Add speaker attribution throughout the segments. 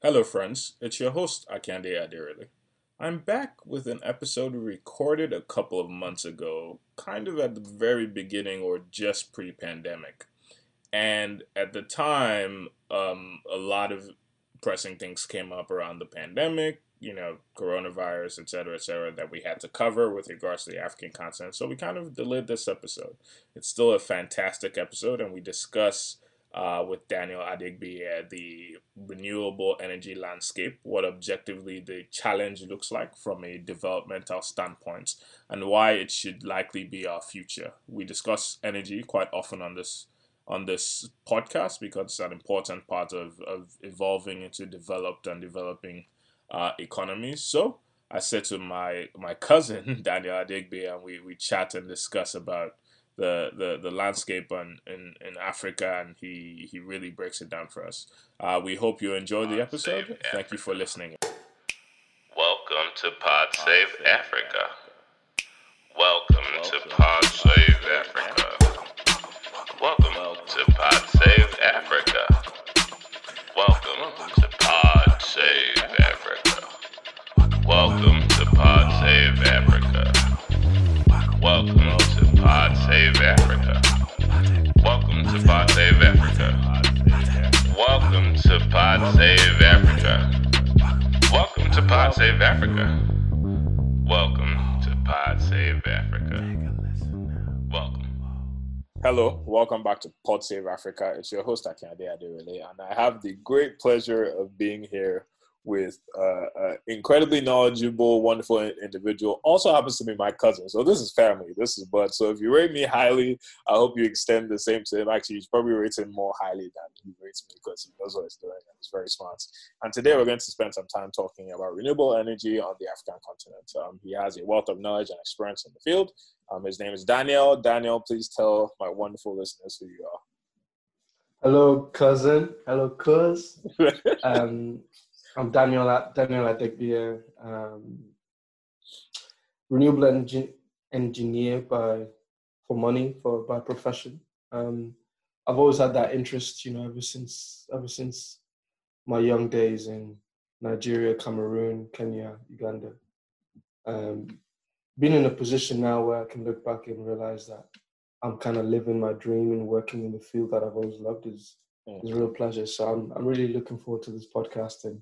Speaker 1: Hello, friends. It's your host, Akande Adirili. I'm back with an episode recorded a couple of months ago, kind of at the very beginning or just pre pandemic. And at the time, um, a lot of pressing things came up around the pandemic, you know, coronavirus, et cetera, et cetera, that we had to cover with regards to the African continent. So we kind of delayed this episode. It's still a fantastic episode, and we discuss uh, with Daniel Adegbiyi the renewable energy landscape, what objectively the challenge looks like from a developmental standpoint, and why it should likely be our future. We discuss energy quite often on this on this podcast because it's an important part of, of evolving into developed and developing uh, economies. So I said to my my cousin Daniel Adegbiyi, and we, we chat and discuss about the, the, the landscape in, in, in Africa, and he, he really breaks it down for us. Uh, we hope you enjoy the episode. Thank you for listening.
Speaker 2: Welcome to Pod Save Africa. Welcome to Pod Save Africa. Welcome to Pod Save Africa. Welcome to Pod Save Africa. Welcome to Pod Save Africa. Welcome to Pod Save Africa. Welcome to Pod Save Africa. Welcome to Pod Save Africa. Welcome to Pod Save Africa. Welcome to Pod Save Africa. Welcome.
Speaker 1: Hello, welcome back to Pod Save Africa. It's your host Akande Adirele, and I have the great pleasure of being here with uh, an incredibly knowledgeable, wonderful individual. Also happens to be my cousin, so this is family. This is Bud. So if you rate me highly, I hope you extend the same to him. Actually, you probably rate him more highly than he rates me because he knows what he's doing and he's very smart. And today we're going to spend some time talking about renewable energy on the African continent. Um, he has a wealth of knowledge and experience in the field. Um, his name is Daniel. Daniel, please tell my wonderful listeners who you are.
Speaker 3: Hello, cousin. Hello, cuz. um, I'm Daniel Daniel Adegbiyi, um, renewable energy engineer by for money for by profession. Um, I've always had that interest, you know, ever since ever since my young days in Nigeria, Cameroon, Kenya, Uganda. Um, being in a position now where I can look back and realize that I'm kind of living my dream and working in the field that I've always loved is is a real pleasure. So I'm I'm really looking forward to this podcast and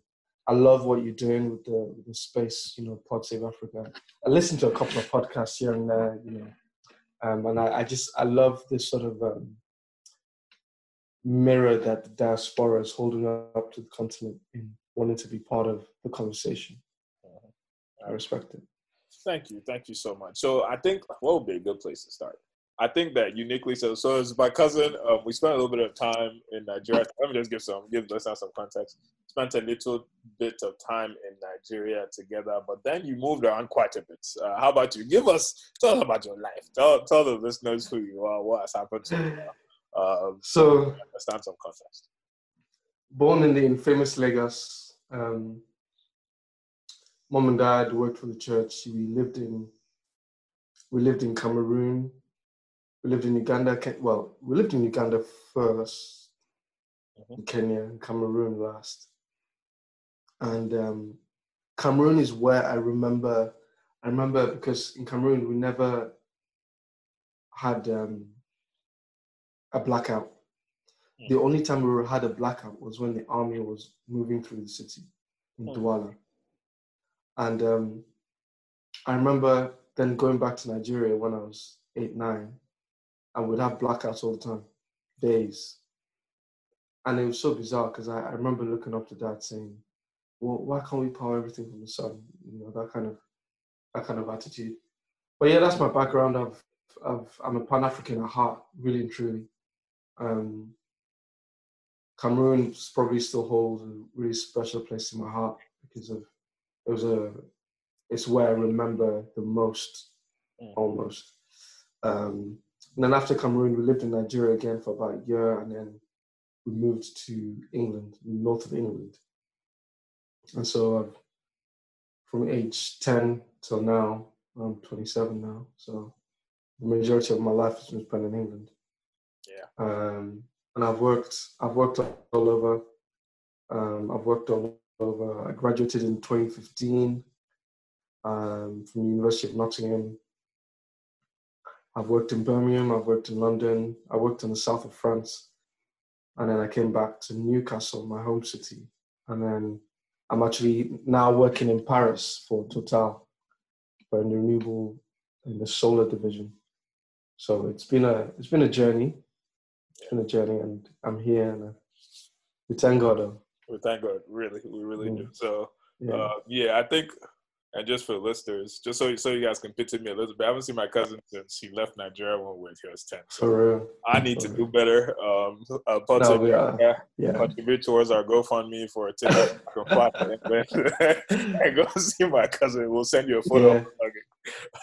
Speaker 3: I love what you're doing with the, with the space, you know, Pod Save Africa. I listen to a couple of podcasts here and there, you know, um, and I, I, just I love this sort of um, mirror that the diaspora is holding up to the continent in wanting to be part of the conversation. I respect it.
Speaker 1: Thank you, thank you so much. So I think what would be a good place to start? I think that uniquely so. So as my cousin, um, we spent a little bit of time in Nigeria. Let me just give some give listeners some context. Spent a little bit of time in Nigeria together, but then you moved around quite a bit. Uh, how about you? Give us tell us about your life. Tell tell the listeners who you are, what has happened to you. Uh,
Speaker 3: so
Speaker 1: understand some context.
Speaker 3: Born in the infamous Lagos, um, mom and dad worked for the church. We lived in we lived in Cameroon we lived in Uganda. Well, we lived in Uganda 1st mm-hmm. Kenya, and Cameroon last. And um, Cameroon is where I remember. I remember because in Cameroon we never had um, a blackout. Mm. The only time we had a blackout was when the army was moving through the city in mm. Douala. And um, I remember then going back to Nigeria when I was eight, nine, and we'd have blackouts all the time, days. And it was so bizarre because I, I remember looking up to dad saying, well, why can't we power everything from the sun? You know, that kind of that kind of attitude. But yeah, that's my background. I've, I've I'm a Pan African at heart, really and truly. Um, Cameroon probably still holds a really special place in my heart because of it was a it's where I remember the most, mm. almost. Um, and then after Cameroon, we lived in Nigeria again for about a year, and then we moved to England, north of England. And so I've, from age 10 till now, I'm 27 now. So the majority of my life has been spent in England.
Speaker 1: Yeah.
Speaker 3: Um, and I've worked, I've worked all over. Um, I've worked all over. I graduated in 2015 um, from the University of Nottingham. I've worked in Birmingham, I've worked in London, I worked in the south of France, and then I came back to Newcastle, my home city. And then I'm actually now working in Paris for Total, for in the renewable, in the solar division. So it's been a it's been a journey. It's been a journey, and I'm here, and uh, we thank God. Though.
Speaker 1: We thank God, really, we really
Speaker 3: Mm.
Speaker 1: do. So,
Speaker 3: Yeah.
Speaker 1: uh, yeah, I think, and just for the listeners, just so so you guys can picture me a little bit, I haven't seen my cousin since he left Nigeria when we were he was ten. So
Speaker 3: for real.
Speaker 1: I need to
Speaker 3: for
Speaker 1: do better. Um, uh,
Speaker 3: No,
Speaker 1: Save
Speaker 3: we are.
Speaker 1: Africa,
Speaker 3: Yeah.
Speaker 1: contribute towards our GoFundMe for a ticket from Platinum, and go see my cousin. We'll send you a photo.
Speaker 3: Yeah.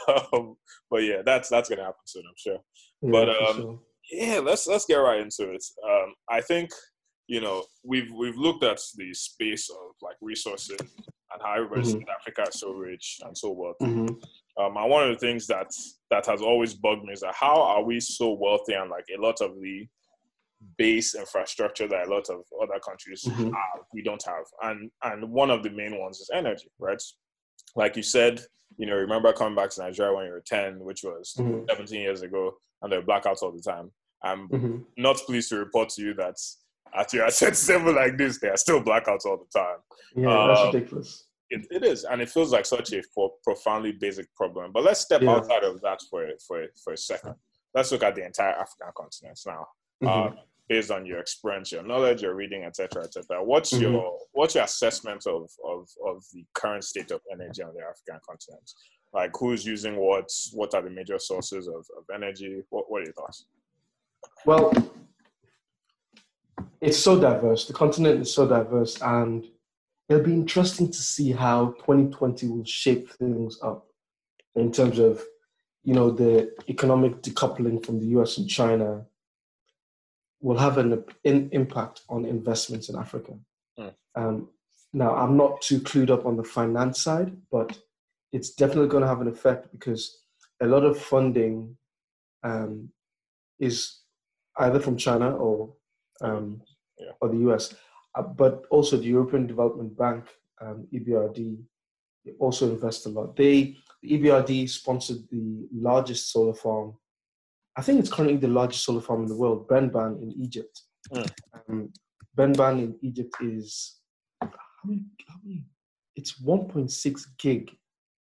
Speaker 1: the Um, but yeah, that's that's gonna happen soon, I'm sure.
Speaker 3: yeah
Speaker 1: But, um,
Speaker 3: sure.
Speaker 1: Yeah, let's let's get right into it. Um, I think you know we've we've looked at the space of like resources and how everybody's
Speaker 3: Mhm.
Speaker 1: Africa is so rich and so wealthy.
Speaker 3: Mhm.
Speaker 1: Um, and one of the things that that has always bugged me is that how are we so wealthy and like a lot of the base infrastructure that a lot of other countries
Speaker 3: Mhm.
Speaker 1: have, we don't have. And and one of the main ones is energy, right? Like you said, you know, remember coming back to Nigeria when you were 10, which was
Speaker 3: Mhm.
Speaker 1: 17 years ago, and there were blackouts all the time. I'm
Speaker 3: Mhm.
Speaker 1: not pleased to report to you that at your set seven like this, there are still blackouts all the time.
Speaker 3: Yeah, that's
Speaker 1: Um,
Speaker 3: ridiculous.
Speaker 1: It, it is, and it feels like such a pro- profoundly basic problem. But let's step
Speaker 3: Yeah.
Speaker 1: outside of that for a- for for a second. Let's look at the entire African continent now.
Speaker 3: Mhm.
Speaker 1: Um, based on your experience, your knowledge, your reading, etc., etc. What's
Speaker 3: Mhm.
Speaker 1: your what's your assessment of, of of the current state of energy on the African continent? Like, who's using what? What are the major sources of, of energy? What What are your thoughts?
Speaker 3: Well, it's so diverse. The continent is so diverse, and it'll be interesting to see how 2020 will shape things up in terms of, you know, the economic decoupling from the US and China will have an in, impact on investments in Africa.
Speaker 1: Hmm.
Speaker 3: Um, now, I'm not too clued up on the finance side, but it's definitely going to have an effect because a lot of funding um, is either from China or um,
Speaker 1: Yeah.
Speaker 3: or the US, uh, but also the European Development Bank, um, EBRD, also invest a lot. They the EBRD sponsored the largest solar farm. I think it's currently the largest solar farm in the world, Benban in Egypt.
Speaker 1: Mm.
Speaker 3: Um, Benban in Egypt is how many, how many? It's 1.6 gig,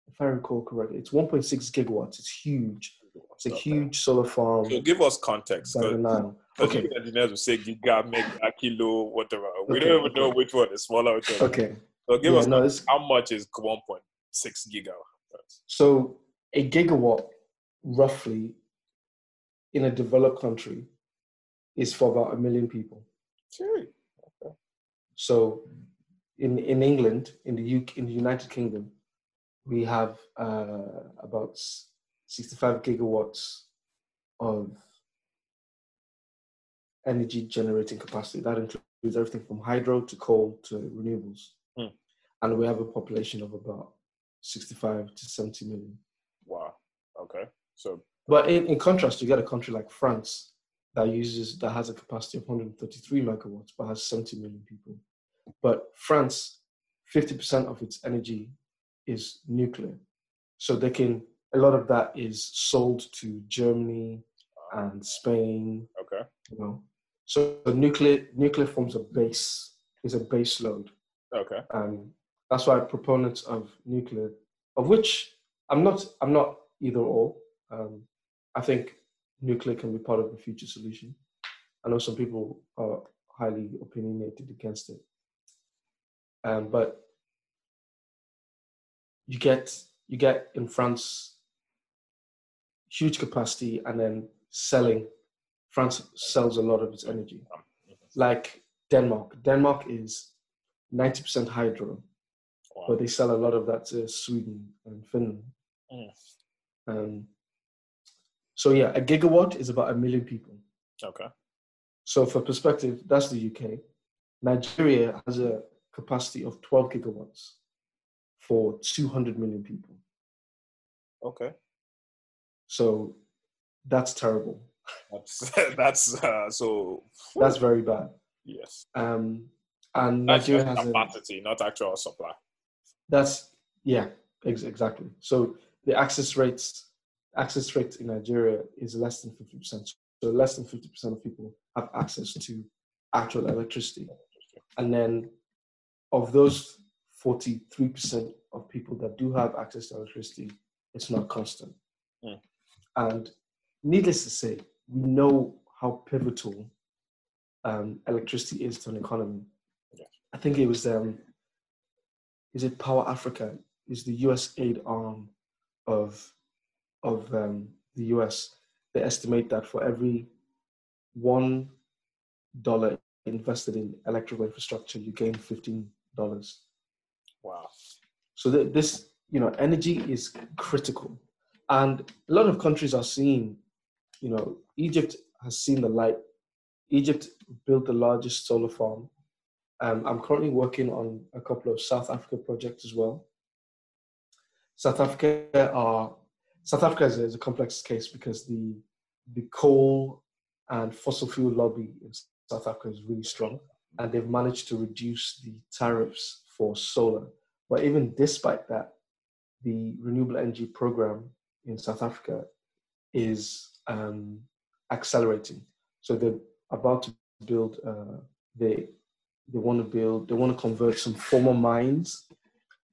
Speaker 3: if I recall correctly. It's 1.6 gigawatts. It's huge. It's a
Speaker 1: Okay.
Speaker 3: huge solar farm.
Speaker 1: So give us context.
Speaker 3: by the
Speaker 1: Because
Speaker 3: nine. Okay.
Speaker 1: engineers will say giga, mega, kilo, whatever. We
Speaker 3: Okay,
Speaker 1: don't even know which one is smaller. Which.
Speaker 3: Okay.
Speaker 1: So give
Speaker 3: Yeah,
Speaker 1: us
Speaker 3: no,
Speaker 1: how much is 1.6 gigawatt?
Speaker 3: so a gigawatt, roughly, in a developed country, is for about a million people.
Speaker 1: Sure.
Speaker 3: So, in in England, in the UK, in the United Kingdom, we have uh, about 65 gigawatts of energy generating capacity. That includes everything from hydro to coal to renewables.
Speaker 1: Hmm.
Speaker 3: And we have a population of about 65 to 70 million.
Speaker 1: Wow. Okay. So
Speaker 3: But in, in contrast, you get a country like France that uses that has a capacity of 133 megawatts, but has 70 million people. But France, 50% of its energy is nuclear, so they can. A lot of that is sold to Germany and Spain.
Speaker 1: okay.
Speaker 3: You know, so nuclear nuclear forms a base is a base load.
Speaker 1: Okay.
Speaker 3: Um, that's why proponents of nuclear, of which I'm not, I'm not either or. Um, I think nuclear can be part of the future solution. I know some people are highly opinionated against it, um, but you get you get in France huge capacity and then selling. France sells a lot of its energy, like Denmark. Denmark is ninety percent hydro,
Speaker 1: Wow.
Speaker 3: but they sell a lot of that to Sweden and Finland.
Speaker 1: Mm.
Speaker 3: Um, so yeah, a gigawatt is about a million people.
Speaker 1: Okay.
Speaker 3: So for perspective, that's the UK. Nigeria has a capacity of 12 gigawatts for 200 million people.
Speaker 1: Okay.
Speaker 3: So that's terrible.
Speaker 1: That's that's uh, so.
Speaker 3: That's very bad.
Speaker 1: yes.
Speaker 3: Um, and
Speaker 1: That's
Speaker 3: Nigeria has a,
Speaker 1: capacity, not actual supply.
Speaker 3: that's yeah, ex- exactly. So the access rates access rate in Nigeria is less than fifty percent. So less than fifty percent of people have access to actual electricity, and then of those forty-three percent of people that do have access to electricity, it's not constant.
Speaker 1: Hmm.
Speaker 3: And needless to say, we know how pivotal um, electricity is to an economy.
Speaker 1: Yeah.
Speaker 3: I think it was um, is it Power Africa? Is the U.S. aid arm of of um, the U.S. They estimate that for every one dollar invested in electrical infrastructure, you gain fifteen dollars.
Speaker 1: Wow.
Speaker 3: So th- this, you know, energy is critical, and a lot of countries are seeing, you know, Egypt has seen the light. Egypt built the largest solar farm. Um, I'm currently working on a couple of South Africa projects as well. South Africa are South Africa is a, is a complex case because the the coal and fossil fuel lobby in South Africa is really strong, and they've managed to reduce the tariffs for solar. But even despite that, the renewable energy program in South Africa is um, accelerating. So they're about to build. Uh, they they want to build. They want to convert some former mines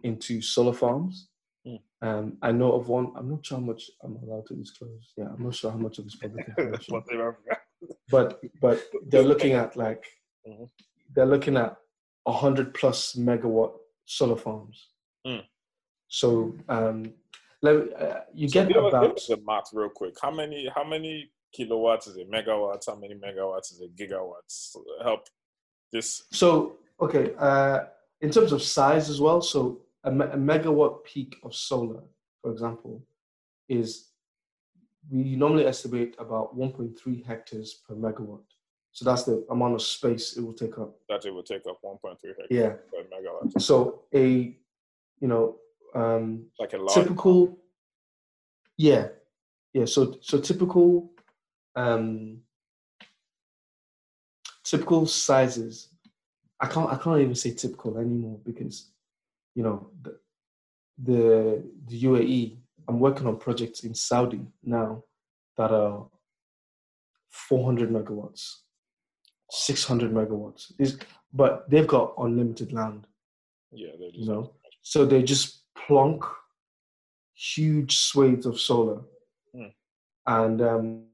Speaker 3: into solar farms.
Speaker 1: Mm.
Speaker 3: Um, I know of one. I'm not sure how much I'm allowed to disclose. Yeah, I'm not sure how much of this public information. But but they're looking at like
Speaker 1: Mhm.
Speaker 3: they're looking at hundred plus megawatt solar farms.
Speaker 1: Mm.
Speaker 3: So um, let me, uh, you
Speaker 1: So
Speaker 3: get
Speaker 1: give us, give
Speaker 3: about
Speaker 1: us the math real quick. How many how many kilowatts is a megawatt? How many megawatts is a Gigawatts? Help this.
Speaker 3: so okay uh, in terms of size as well. So a, me- a megawatt peak of solar, for example, is we normally estimate about 1.3 hectares per megawatt. So that's the amount of space it will take up.
Speaker 1: That it will take up 1.3 hectares
Speaker 3: Yeah.
Speaker 1: per megawatt.
Speaker 3: So a you know um,
Speaker 1: Like a large.
Speaker 3: typical yeah yeah so so typical um typical sizes. I can't i can't even say typical anymore because you know the the, the uae i'm working on projects in saudi now that are 400 megawatts 600 megawatts. These- but they've got unlimited land.
Speaker 1: Yeah, they just
Speaker 3: you know? So they just plonk huge swathes of solar
Speaker 1: Hmm.
Speaker 3: and um,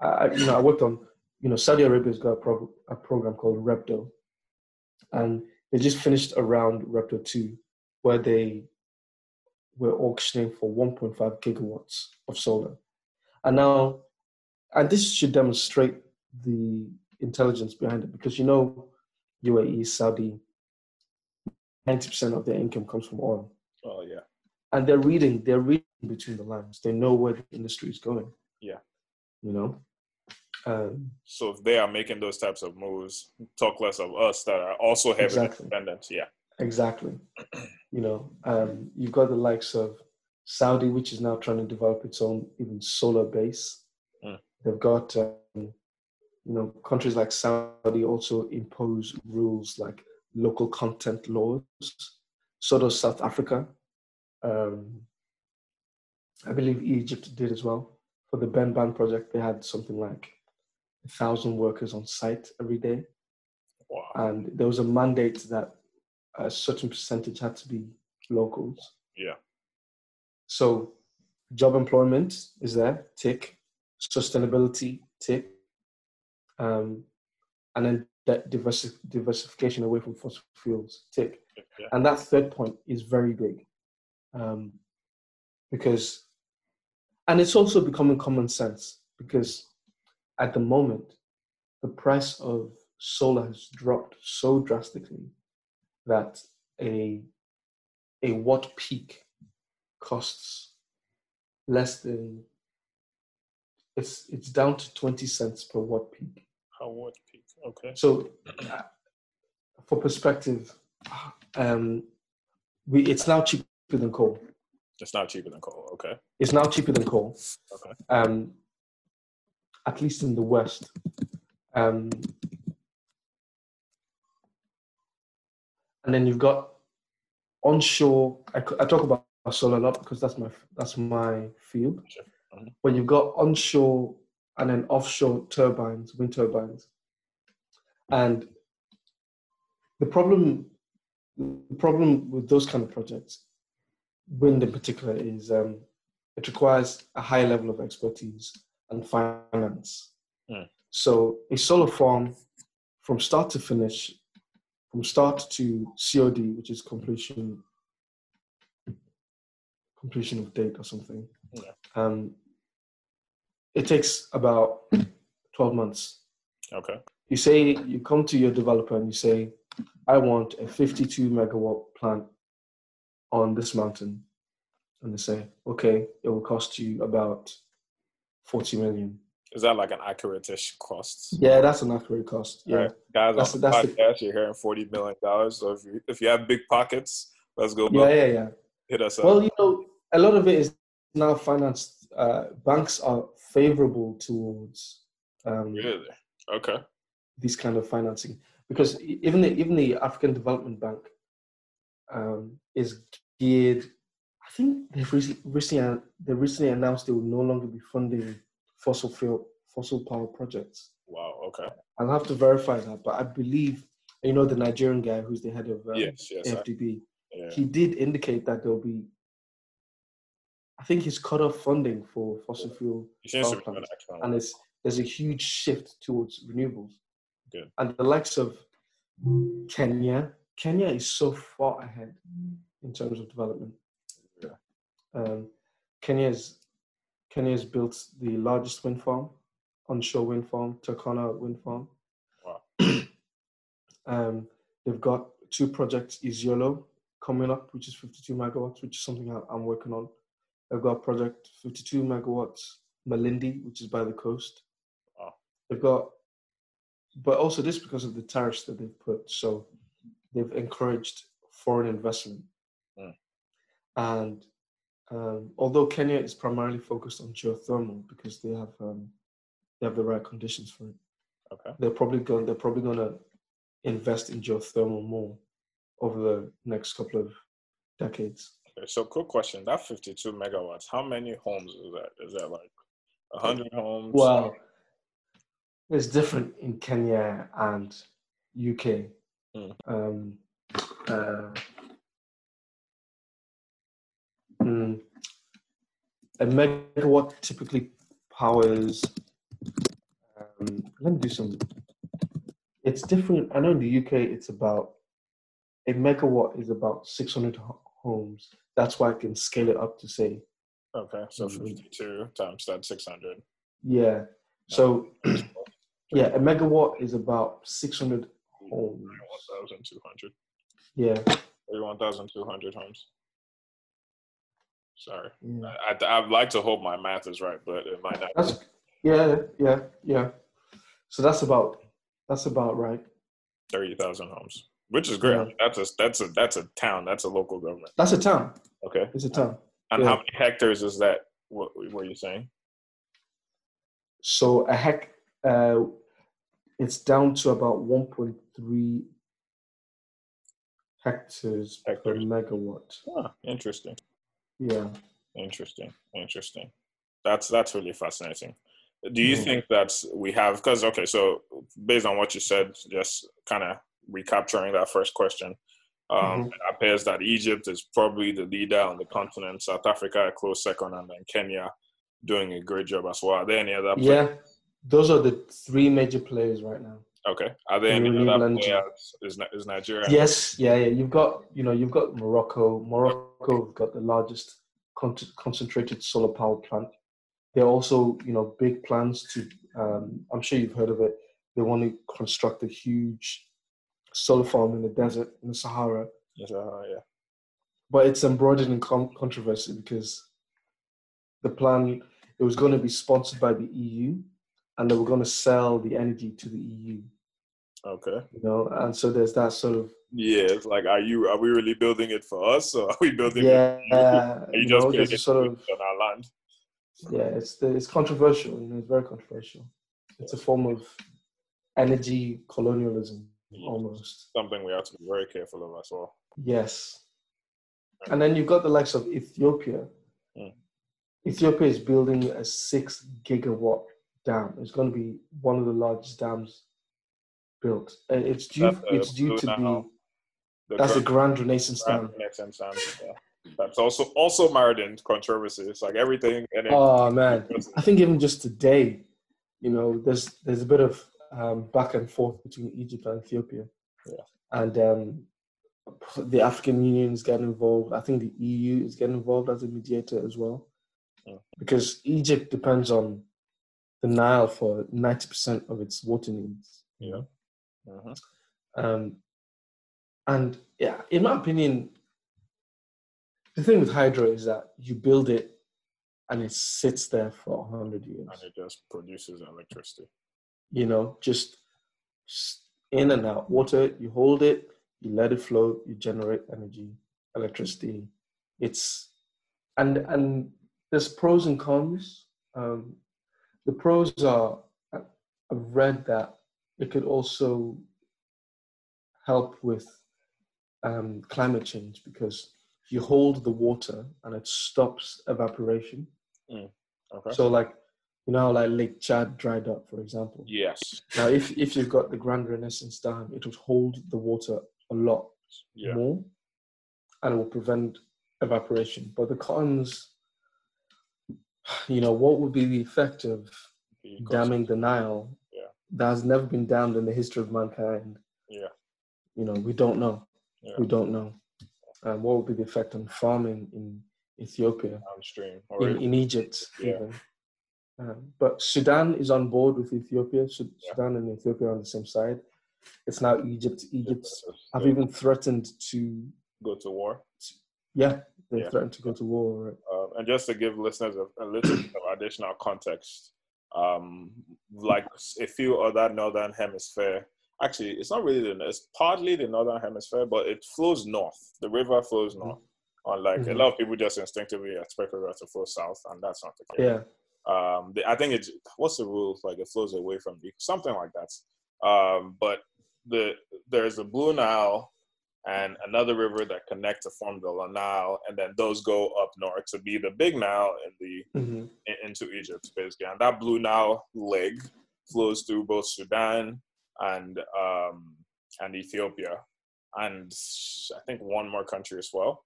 Speaker 3: I, you know i worked on you know saudi arabia's got a, a program called repdo and they just finished around repdo 2 where they were auctioning for 1.5 gigawatts of solar and now and this should demonstrate the intelligence behind it because you know uae saudi 90% of their income comes from oil. And they're reading they're reading between the lines they know where the industry is going
Speaker 1: Yeah.
Speaker 3: you know um,
Speaker 1: So if they are making those types of moves, talk less of us that are also heavily
Speaker 3: Exactly.
Speaker 1: dependent. Yeah.
Speaker 3: exactly you know um, you've got the likes of saudi which is now trying to develop its own even solar base
Speaker 1: Mm.
Speaker 3: they've got um, you know countries like saudi also impose rules like local content laws so does south africa um, i believe egypt did as well for the Benban project they had something like a thousand workers on site every day
Speaker 1: Wow.
Speaker 3: and there was a mandate that a certain percentage had to be locals.
Speaker 1: Yeah.
Speaker 3: So, job employment is there, tick. Sustainability, tick. Um, and then that diversi- diversification away from fossil fuels, tick.
Speaker 1: Yeah.
Speaker 3: And that third point is very big um, because, and it's also becoming common sense because at the moment, the price of solar has dropped so drastically that a a watt peak costs less than it's it's down to 20 cents per watt peak
Speaker 1: How would peak? Okay.
Speaker 3: so uh, for perspective um we it's now cheaper than coal
Speaker 1: It's now cheaper than coal. Okay.
Speaker 3: it's now cheaper than coal
Speaker 1: Okay.
Speaker 3: um at least in the west um and then you've got onshore. I, I talk about solar a lot because that's my that's my field.
Speaker 1: Sure. Mhm.
Speaker 3: But you've got onshore and then offshore turbines, wind turbines, and the problem the problem with those kind of projects, wind in particular, is um, it requires a high level of expertise and finance.
Speaker 1: Hmm.
Speaker 3: So a solar farm, from start to finish, from start to COD, which is completion completion of date or something,
Speaker 1: Yeah.
Speaker 3: um, it takes about twelve months.
Speaker 1: Okay.
Speaker 3: You say you come to your developer and you say, I want a 52 megawatt plant on this mountain. And they say, okay, it will cost you about 40 million.
Speaker 1: Is that like an accurate-ish cost?
Speaker 3: Yeah, that's an accurate cost. Yeah.
Speaker 1: Alright, guys
Speaker 3: That's-
Speaker 1: on the
Speaker 3: that's the-
Speaker 1: podcast, you're hearing forty million dollars. So if you if you have big pockets, let's go.
Speaker 3: Yeah, yeah, yeah.
Speaker 1: Hit us up.
Speaker 3: Well, you know, a lot of it is now financed. Uh, banks are favorable towards um,
Speaker 1: really? Okay.
Speaker 3: these kind of financing because even the, even the African Development Bank um, is geared. I think they've recently, they recently announced they will no longer be funding fossil fuel fossil power projects.
Speaker 1: Wow. Okay.
Speaker 3: I'll have to verify that, but I believe you know the Nigerian guy who's the head of um,
Speaker 1: yes. Yes. I-
Speaker 3: FDB.
Speaker 1: yeah.
Speaker 3: He did indicate that there'll be. I think he's cut off funding for fossil fuel
Speaker 1: He seems to
Speaker 3: power plants and it's, there's a huge shift towards renewables.
Speaker 1: Good.
Speaker 3: And the likes of Kenya, Kenya is so far ahead in terms of development.
Speaker 1: Yeah.
Speaker 3: Um, Kenya's Kenya has built the largest wind farm, onshore wind farm, Turkana wind farm.
Speaker 1: Wow.
Speaker 3: um, they've got two projects, Isiolo coming up, which is 52 megawatts, which is something I'm working on. They've got project 52 megawatts, Malindi, which is by the coast.
Speaker 1: Wow.
Speaker 3: They've got, but also this because of the tariffs that they've put. So they've encouraged foreign investment. And um, although Kenya is primarily focused on geothermal because they have um, they have the right conditions for it,
Speaker 1: Okay.
Speaker 3: they're probably going they're probably going to invest in geothermal more over the next couple of decades.
Speaker 1: Okay. So, quick question: That fifty-two megawatts. How many homes is that? Is that like hundred homes?
Speaker 3: Well, it's different in Kenya and UK.
Speaker 1: Mm.
Speaker 3: Um, uh, mm, a megawatt typically powers. Um, let me do some. It's different. I know in the UK it's about a megawatt is about 600 homes. That's why I can scale it up to say
Speaker 1: Okay. So
Speaker 3: Mhm.
Speaker 1: fifty-two times that six hundred.
Speaker 3: Yeah. So yeah, a megawatt is about six hundred homes.
Speaker 1: One thousand two hundred.
Speaker 3: Yeah.
Speaker 1: Thirty-one thousand two hundred homes. Sorry,
Speaker 3: yeah.
Speaker 1: I, I I'd like to hope my math is right, but it might not.
Speaker 3: That's yeah, yeah, yeah. So that's about that's about right.
Speaker 1: Thirty thousand homes, which is great.
Speaker 3: Yeah.
Speaker 1: that's a that's a that's a town. That's a local government.
Speaker 3: That's a town.
Speaker 1: Okay.
Speaker 3: It's a town.
Speaker 1: And
Speaker 3: Yeah.
Speaker 1: how many hectares is that? What were you saying?
Speaker 3: So a heck uh it's down to about one point three hectares per megawatt.
Speaker 1: Huh, interesting.
Speaker 3: Yeah.
Speaker 1: Interesting. Interesting. That's that's really fascinating. Do you
Speaker 3: Mhm.
Speaker 1: think that we have because okay, so based on what you said, just kind of recapturing that first question, um,
Speaker 3: Mhm.
Speaker 1: it appears that Egypt is probably the leader on the continent. South Africa a close second, and then Kenya doing a great job as well. Are there any other? players?
Speaker 3: Yeah. Those are the three major players right now.
Speaker 1: Okay. Are there any other players? Is, is Nigeria?
Speaker 3: Yes, yeah, yeah. You've got, you know, you've got Morocco. Morocco have got the largest con- concentrated solar power plant. They're also, you know, big plans to. Um, I'm sure you've heard of it. They want to construct a huge solar farm in the desert in the Sahara,
Speaker 1: Yes, uh, yeah.
Speaker 3: but it's embroidered in con- controversy because the plan it was going to be sponsored by the EU, and they were going to sell the energy to the EU.
Speaker 1: Okay.
Speaker 3: You know, and so there's that sort of
Speaker 1: Yeah, it's like, are you? Are we really building it for us, or are we building
Speaker 3: yeah.
Speaker 1: it? Are you,
Speaker 3: you
Speaker 1: just
Speaker 3: know,
Speaker 1: putting
Speaker 3: there's a
Speaker 1: it
Speaker 3: sort of
Speaker 1: on our land?
Speaker 3: yeah it's the, it's controversial you know it's very controversial it's a form of energy colonialism
Speaker 1: Yeah.
Speaker 3: almost.
Speaker 1: Something we have to be very careful of as well.
Speaker 3: Yes. And then you've got the likes of Ethiopia.
Speaker 1: Mm.
Speaker 3: Ethiopia is building a six gigawatt dam. It's going to be one of the largest dams built. And it's due.
Speaker 1: That's
Speaker 3: it's due to be.
Speaker 1: The
Speaker 3: That's the
Speaker 1: Grand-
Speaker 3: Renaissance
Speaker 1: Grand. Renaissance Dam, yeah. That's also also in controversy. It's like everything and
Speaker 3: Oh man, I think even just today, you know, there's there's a bit of um, back and forth between Egypt and Ethiopia.
Speaker 1: Yeah.
Speaker 3: And um, the African Union is getting involved. I think the EU is getting involved as a mediator as well,
Speaker 1: Mm.
Speaker 3: because Egypt depends on the Nile for ninety percent of its water needs.
Speaker 1: Yeah. Mhm.
Speaker 3: Um, and yeah, in my opinion, the thing with hydro is that you build it and it sits there for a hundred years.
Speaker 1: and it just produces electricity.
Speaker 3: You know, just in and out. Water, you hold it, you let it flow, you generate energy, electricity. It's and and there's pros and cons. Um, the pros are I've read that it could also help with um, climate change because you hold the water and it stops evaporation.
Speaker 1: Okay.
Speaker 3: So, like, you know, like Lake Chad dried up, for example.
Speaker 1: yes.
Speaker 3: Now, if if you've got the Grand Renaissance Dam, it would hold the water a lot
Speaker 1: Yeah.
Speaker 3: more, and it will prevent evaporation. But the cons, you know, what would be the effect of damming the Nile? That has never been dammed in the history of mankind.
Speaker 1: Yeah.
Speaker 3: You know, we don't know.
Speaker 1: Yeah.
Speaker 3: We don't know. Um, what would be the effect on farming in Ethiopia?
Speaker 1: downstream. Or
Speaker 3: in, in Egypt.
Speaker 1: Yeah.
Speaker 3: Even. Um, but Sudan is on board with Ethiopia. Sud-
Speaker 1: Yeah.
Speaker 3: Sudan and Ethiopia are on the same side. It's now Egypt. Egypt have even threatened to,
Speaker 1: go to war.
Speaker 3: yeah, they
Speaker 1: Yeah.
Speaker 3: threatened to go to war.
Speaker 1: Um, and just to give listeners a, a little additional context, um, like a few other northern hemisphere, actually, it's not really the it's partly the northern hemisphere, but it flows north. The river flows north. Unlike a
Speaker 3: Mhm.
Speaker 1: lot of people just instinctively expect the river to flow south, and that's not the case.
Speaker 3: Yeah,
Speaker 1: Um, the, I think it's what's the rule? Like it flows away from the something like that. Um, but the there's a Blue Nile and another river that connect to form the Nile, and then those go up north to be the Big Nile in the
Speaker 3: hmm
Speaker 1: into Egypt, basically. And that Blue Nile leg flows through both Sudan and um, and Ethiopia, and I think one more country as well.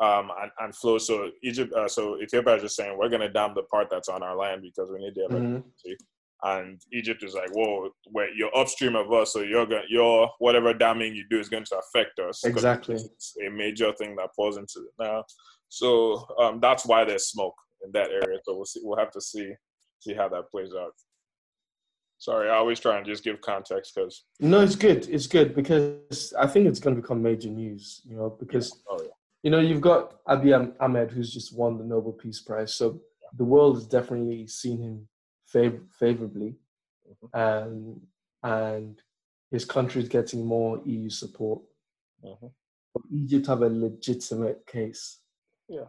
Speaker 1: Um, and, and flows so Egypt, uh, so Ethiopia is just saying we're gonna dam the part that's on our land because we need the electricity.
Speaker 3: hmm
Speaker 1: And Egypt is like, whoa, wait, you're upstream of us, so you're going, your whatever damming you do is going to affect us.
Speaker 3: Exactly.
Speaker 1: it's a major thing that falls into it now. So um, that's why there's smoke in that area. So we'll see. We'll have to see see how that plays out. Sorry, I always try and just give context because
Speaker 3: No, it's good. It's good because I think it's going to become major news. You know, because
Speaker 1: oh yeah,
Speaker 3: you know you've got Abiy Ahmed who's just won the Nobel Peace Prize, so the world has definitely seen him fav- favorably, um, and his country is getting more EU support.
Speaker 1: Mhm.
Speaker 3: But Egypt have a legitimate case.
Speaker 1: Yeah.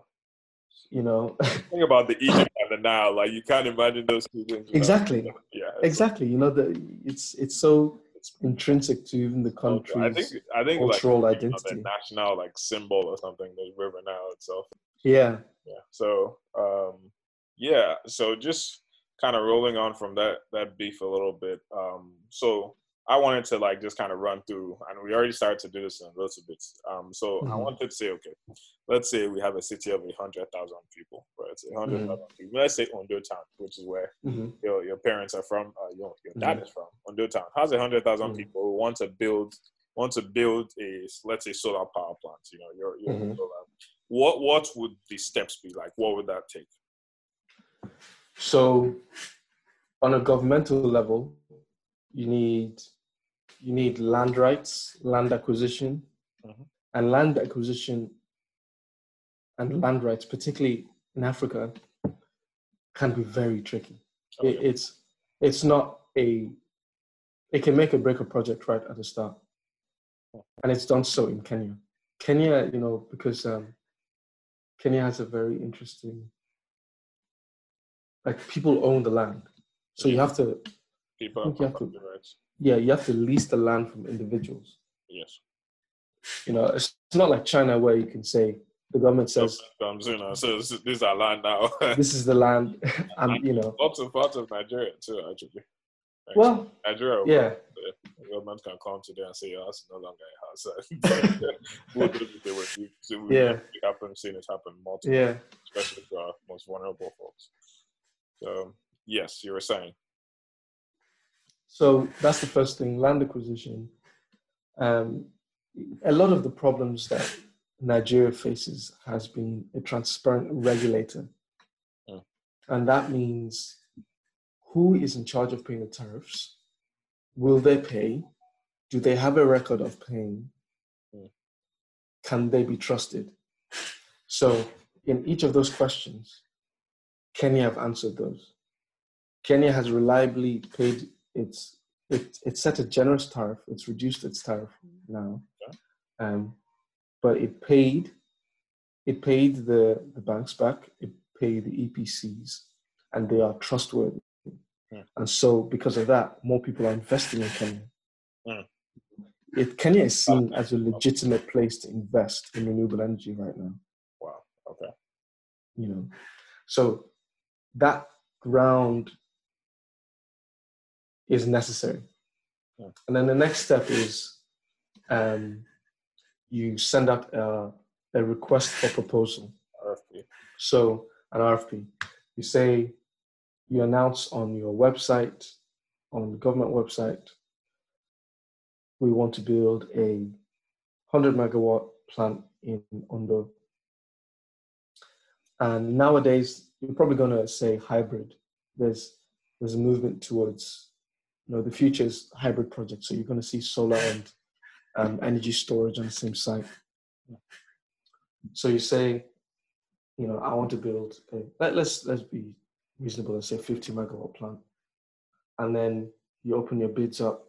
Speaker 3: You know,
Speaker 1: think about the Egypt and the Nile. Like you can't imagine those two things.
Speaker 3: exactly,
Speaker 1: Yeah,
Speaker 3: exactly. You know, the it's it's so it's intrinsic to even the
Speaker 1: country.
Speaker 3: I
Speaker 1: think I think like
Speaker 3: cultural
Speaker 1: you know,
Speaker 3: identity.
Speaker 1: national like symbol or something. The River Nile itself.
Speaker 3: yeah.
Speaker 1: yeah so um yeah so just kind of rolling on from that that beef a little bit. Um so i wanted to like just kind of run through and we already started to do this in a little bit um so i
Speaker 3: Mhm.
Speaker 1: wanted to say okay let's say we have a city of a hundred thousand people right? It's a hundred thousand people. Let's say ondo town which is where
Speaker 3: hmm
Speaker 1: your, your parents are from uh, your, your dad
Speaker 3: Mhm.
Speaker 1: is from ondo town. Has a hundred thousand
Speaker 3: Mhm.
Speaker 1: people who want to build want to build a let's say solar power plant you know your, your solar. What what would the steps be? Like what would that take
Speaker 3: So, on a governmental level, you need you need land rights, land acquisition,
Speaker 1: Mhm.
Speaker 3: and land acquisition and land rights, particularly in Africa, can be very tricky. It, it's it's not a it can make or break a project right at the start, and it's done so in Kenya. Kenya, you know, because um, Kenya has a very interesting like people own the land, so you have to
Speaker 1: people
Speaker 3: you have to-
Speaker 1: rights
Speaker 3: yeah, you have to lease the land from individuals.
Speaker 1: Yes.
Speaker 3: You know, it's not like China where you can say the government says
Speaker 1: saying, uh, so this, is our land now.
Speaker 3: this is the land, and you know,
Speaker 1: lots of parts of Nigeria too, actually. Like,
Speaker 3: well,
Speaker 1: Nigeria,
Speaker 3: yeah,
Speaker 1: the government can come today and say, "Oh, that's no longer a house." Did they were so we
Speaker 3: Yeah.
Speaker 1: it happen, seen it happen multiple,
Speaker 3: yeah.
Speaker 1: especially for our most vulnerable folks. So yes, you were saying,
Speaker 3: So that's the first thing, land acquisition. Um, a lot of the problems that Nigeria faces has been a transparent regulator.
Speaker 1: Mm.
Speaker 3: And that means who is in charge of paying the tariffs? Will they pay? Do they have a record of paying?
Speaker 1: Mm.
Speaker 3: Can they be trusted? So, in each of those questions, Kenya have answered those. Kenya has reliably paid its it, it set a generous tariff. It's reduced its tariff now, um, but it paid it paid the the banks back. It paid the EPCs, and they are trustworthy.
Speaker 1: Hmm.
Speaker 3: And so, because of that, more people are investing in Kenya.
Speaker 1: Hmm.
Speaker 3: It, Kenya is seen as a legitimate place to invest in renewable energy right now
Speaker 1: "Wow, okay,
Speaker 3: you know so that ground is necessary.
Speaker 1: Yeah.
Speaker 3: and then the next step is um, you send out a, a request for proposal.
Speaker 1: RFP,
Speaker 3: so an rfp you say you announce on your website on the government website we want to build a 100 megawatt plant in ondo and nowadays, you're probably going to say hybrid. There's there's a movement towards, you know, the future is hybrid projects. So you're going to see solar and um, energy storage on the same site. So you say, you know, I want to build a let, let's let's be reasonable and say 50 megawatt plant, and then you open your bids up,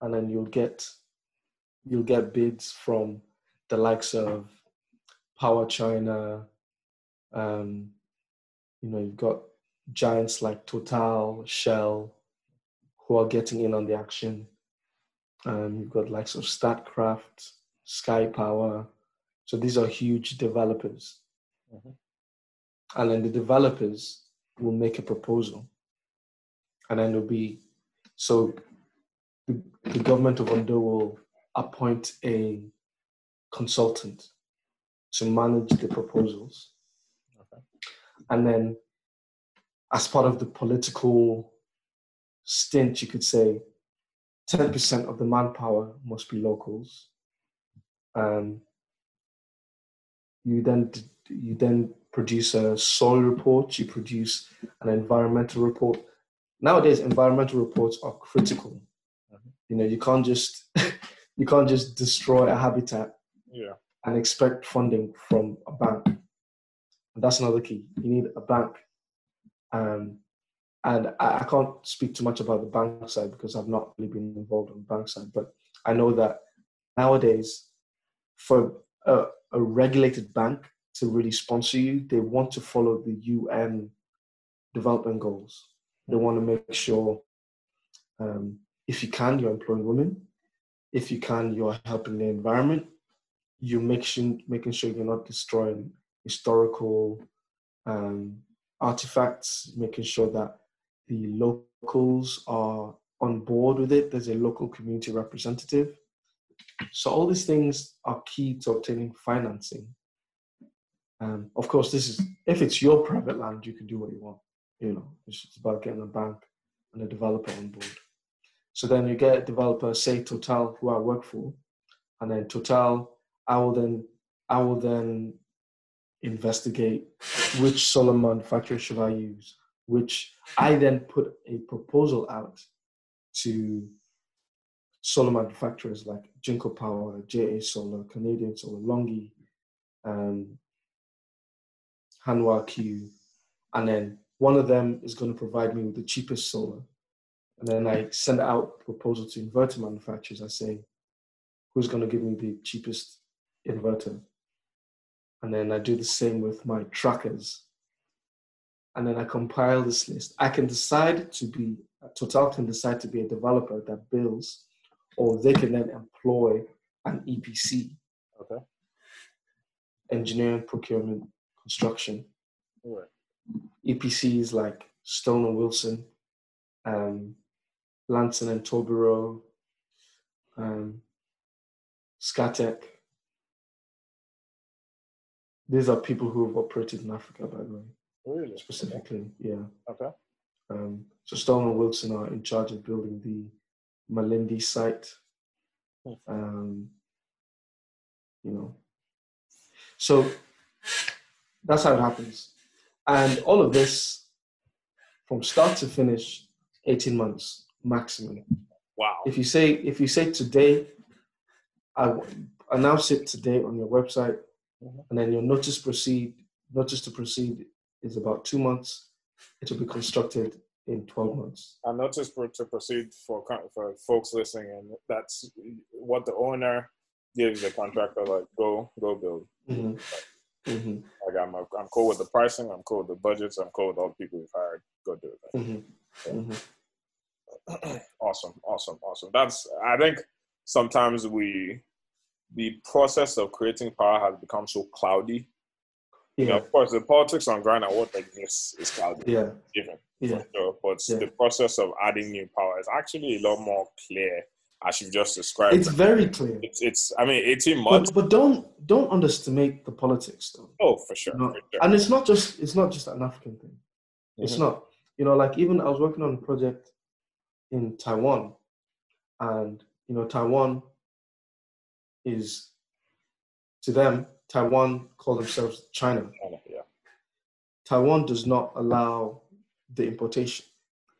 Speaker 3: and then you'll get you'll get bids from the likes of Power China, um, you know, you've got giants like Total, Shell, who are getting in on the action. Um, you've got likes of Statkraft, Sky Power. So these are huge developers.
Speaker 1: Mhm.
Speaker 3: And then the developers will make a proposal. And then it'll be so the, the government of Ondo will appoint a consultant to manage the proposals and then as part of the political stint, you could say 10% of the manpower must be locals. Um, you then you then produce a soil report, you produce an environmental report. Nowadays, environmental reports are critical. You know, you can't just you can't just destroy a habitat
Speaker 1: yeah,
Speaker 3: and expect funding from a bank. And that's another key. You need a bank. Um, and I, I can't speak too much about the bank side because I've not really been involved on the bank side, but I know that nowadays, for a, a regulated bank to really sponsor you, they want to follow the UN development goals. They want to make sure, um, if you can, you're employing women. If you can, you're helping the environment you make sure, making sure you're not destroying historical um, artifacts, making sure that the locals are on board with it. There's a local community representative. So all these things are key to obtaining financing. Um, of course, this is if it's your private land, you can do what you want. You know, it's about getting a bank and a developer on board. So then you get a developer, say Total, who I work for, and then Total I will then I will then investigate which solar manufacturer should I use, which I then put a proposal out to solar manufacturers like Jinko Power, JA Solar, Canadian Solar, Longi, um, Hanwha Q, and then one of them is going to provide me with the cheapest solar. And then I send out proposal to inverter manufacturers. I say, who's going to give me the cheapest inverter? And then I do the same with my trackers. And then I compile this list. I can decide to be Total can decide to be a developer that builds, or they can then employ an EPC.
Speaker 1: Okay.
Speaker 3: Engineering, procurement, construction.
Speaker 1: Right.
Speaker 3: EPCs like Sterling and Wilson, um, Larsen and Toubro, um, Scatec. These are people who have operated in Africa, by the way,
Speaker 1: Really?
Speaker 3: specifically. Yeah.
Speaker 1: Okay.
Speaker 3: Um, so Sterling and Wilson are in charge of building the Malindi site.
Speaker 1: Hmm.
Speaker 3: Um, you know, so that's how it happens, and all of this from start to finish, eighteen months maximum.
Speaker 1: Wow.
Speaker 3: If you say if you say today, I announce it today on your website,
Speaker 1: Mhm.
Speaker 3: and then your notice proceed notice to proceed is about two months. It will be constructed in twelve months.
Speaker 1: I noticed for, to proceed for for folks listening, and that's what the owner gives the contractor like go go build.
Speaker 3: hmm hmm
Speaker 1: Like I'm I'm cool with the pricing, I'm cool with the budgets, I'm cool with all the people we've hired. Go do it.
Speaker 3: hmm hmm
Speaker 1: awesome, awesome, awesome. That's I think sometimes we the process of creating power has become so cloudy. You know, of course, the politics on ground and what exists is cloudy.
Speaker 3: yeah,
Speaker 1: Given.
Speaker 3: yeah.
Speaker 1: So, but
Speaker 3: Yeah.
Speaker 1: the process of adding new power is actually a lot more clear, as you've just described.
Speaker 3: It's very clear.
Speaker 1: It's, it's I mean, 18 months.
Speaker 3: But but don't don't underestimate the politics though.
Speaker 1: oh, for sure. For sure.
Speaker 3: and it's not just it's not just an African thing. It's
Speaker 1: Mhm.
Speaker 3: not. You know, like even I was working on a project in Taiwan, and you know, Taiwan is to them, Taiwan call themselves China.
Speaker 1: Yeah.
Speaker 3: Taiwan does not allow the importation.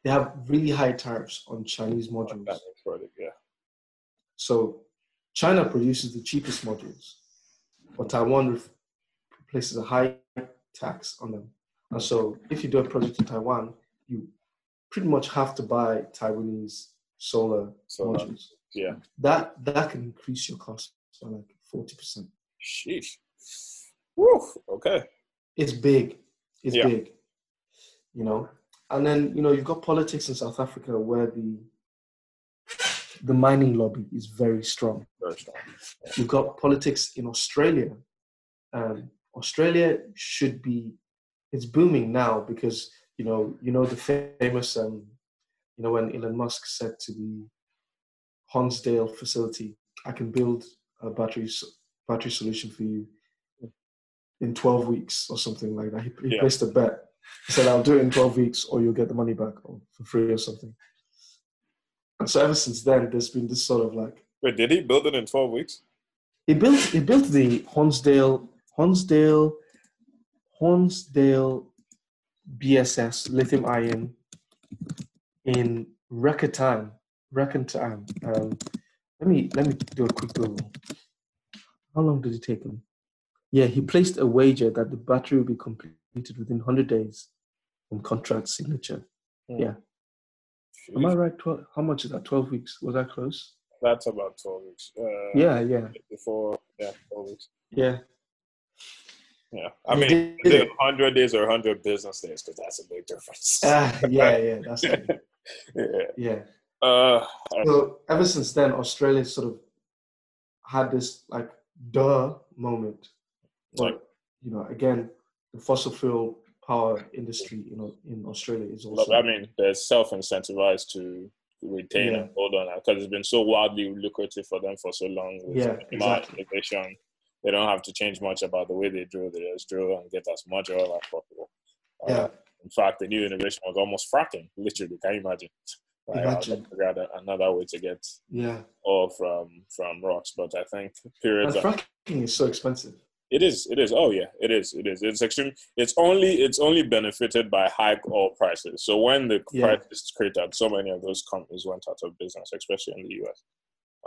Speaker 3: They have really high tariffs on Chinese modules.
Speaker 1: Makes yeah.
Speaker 3: So China produces the cheapest modules, but Taiwan places a high tax on them. And so if you do a project in Taiwan, you pretty much have to buy Taiwanese solar
Speaker 1: So, uh,
Speaker 3: modules.
Speaker 1: Yeah.
Speaker 3: That that can increase your cost by like forty percent.
Speaker 1: Sheesh. Woo. Okay.
Speaker 3: It's big. It's
Speaker 1: Yeah.
Speaker 3: big. You know, and then you know you've got politics in South Africa where the the mining lobby is very strong.
Speaker 1: Very strong.
Speaker 3: You've got politics in Australia. Um, Australia should be it's booming now because you know you know the famous um, you know when Elon Musk said to the Hornsdale facility, "I can build a battery battery solution for you in 12 weeks or something like that." He, he
Speaker 1: Yeah.
Speaker 3: placed a bet. He said, "I'll do it in 12 weeks, or you'll get the money back or for free or something." And so ever since then, there's been this sort of like
Speaker 1: Wait, did he build it in 12 weeks?
Speaker 3: he built he built the Hornsdale Hornsdale Hornsdale BSS lithium ion in record time. Record time. Um, let me let me do a quick Google. How long did it take him? Yeah, he placed a wager that the battery will be completed within 100 days from contract signature. Yeah. Am I right? 12, how much is that? 12 weeks? Was that close?
Speaker 1: That's about 12 weeks. Uh,
Speaker 3: Yeah, yeah,
Speaker 1: Before, yeah, 12 weeks.
Speaker 3: yeah.
Speaker 1: Yeah. I
Speaker 3: He
Speaker 1: mean, is it
Speaker 3: it.
Speaker 1: 100 days or 100 business days? Because that's a big difference.
Speaker 3: Ah, yeah, yeah, that's
Speaker 1: yeah.
Speaker 3: Yeah.
Speaker 1: Uh,
Speaker 3: So ever since then, Australia sort of had this like duh moment. But
Speaker 1: Like-
Speaker 3: you know, again, the fossil fuel power industry, you know, in Australia is also
Speaker 1: I mean, they're self incentivized to retain
Speaker 3: Yeah.
Speaker 1: and hold on because it's been so wildly lucrative for them for so long. With
Speaker 3: Yeah, exactly.
Speaker 1: They don't have to change much about the way they drill. They just drill and get as much oil as possible. Uh,
Speaker 3: Yeah.
Speaker 1: In fact, the new innovation was almost fracking, literally. Can you imagine?
Speaker 3: Imagine.
Speaker 1: out another way to get
Speaker 3: yeah.
Speaker 1: oil from from rocks, but I think
Speaker 3: And
Speaker 1: periods. of-
Speaker 3: fracking is so expensive.
Speaker 1: It is. It is. Oh yeah, it is. It is. It's extreme. It's only. It's only benefited by high oil prices. So when the
Speaker 3: Yeah.
Speaker 1: prices cratered, so many of those companies went out of business, especially in the U.S.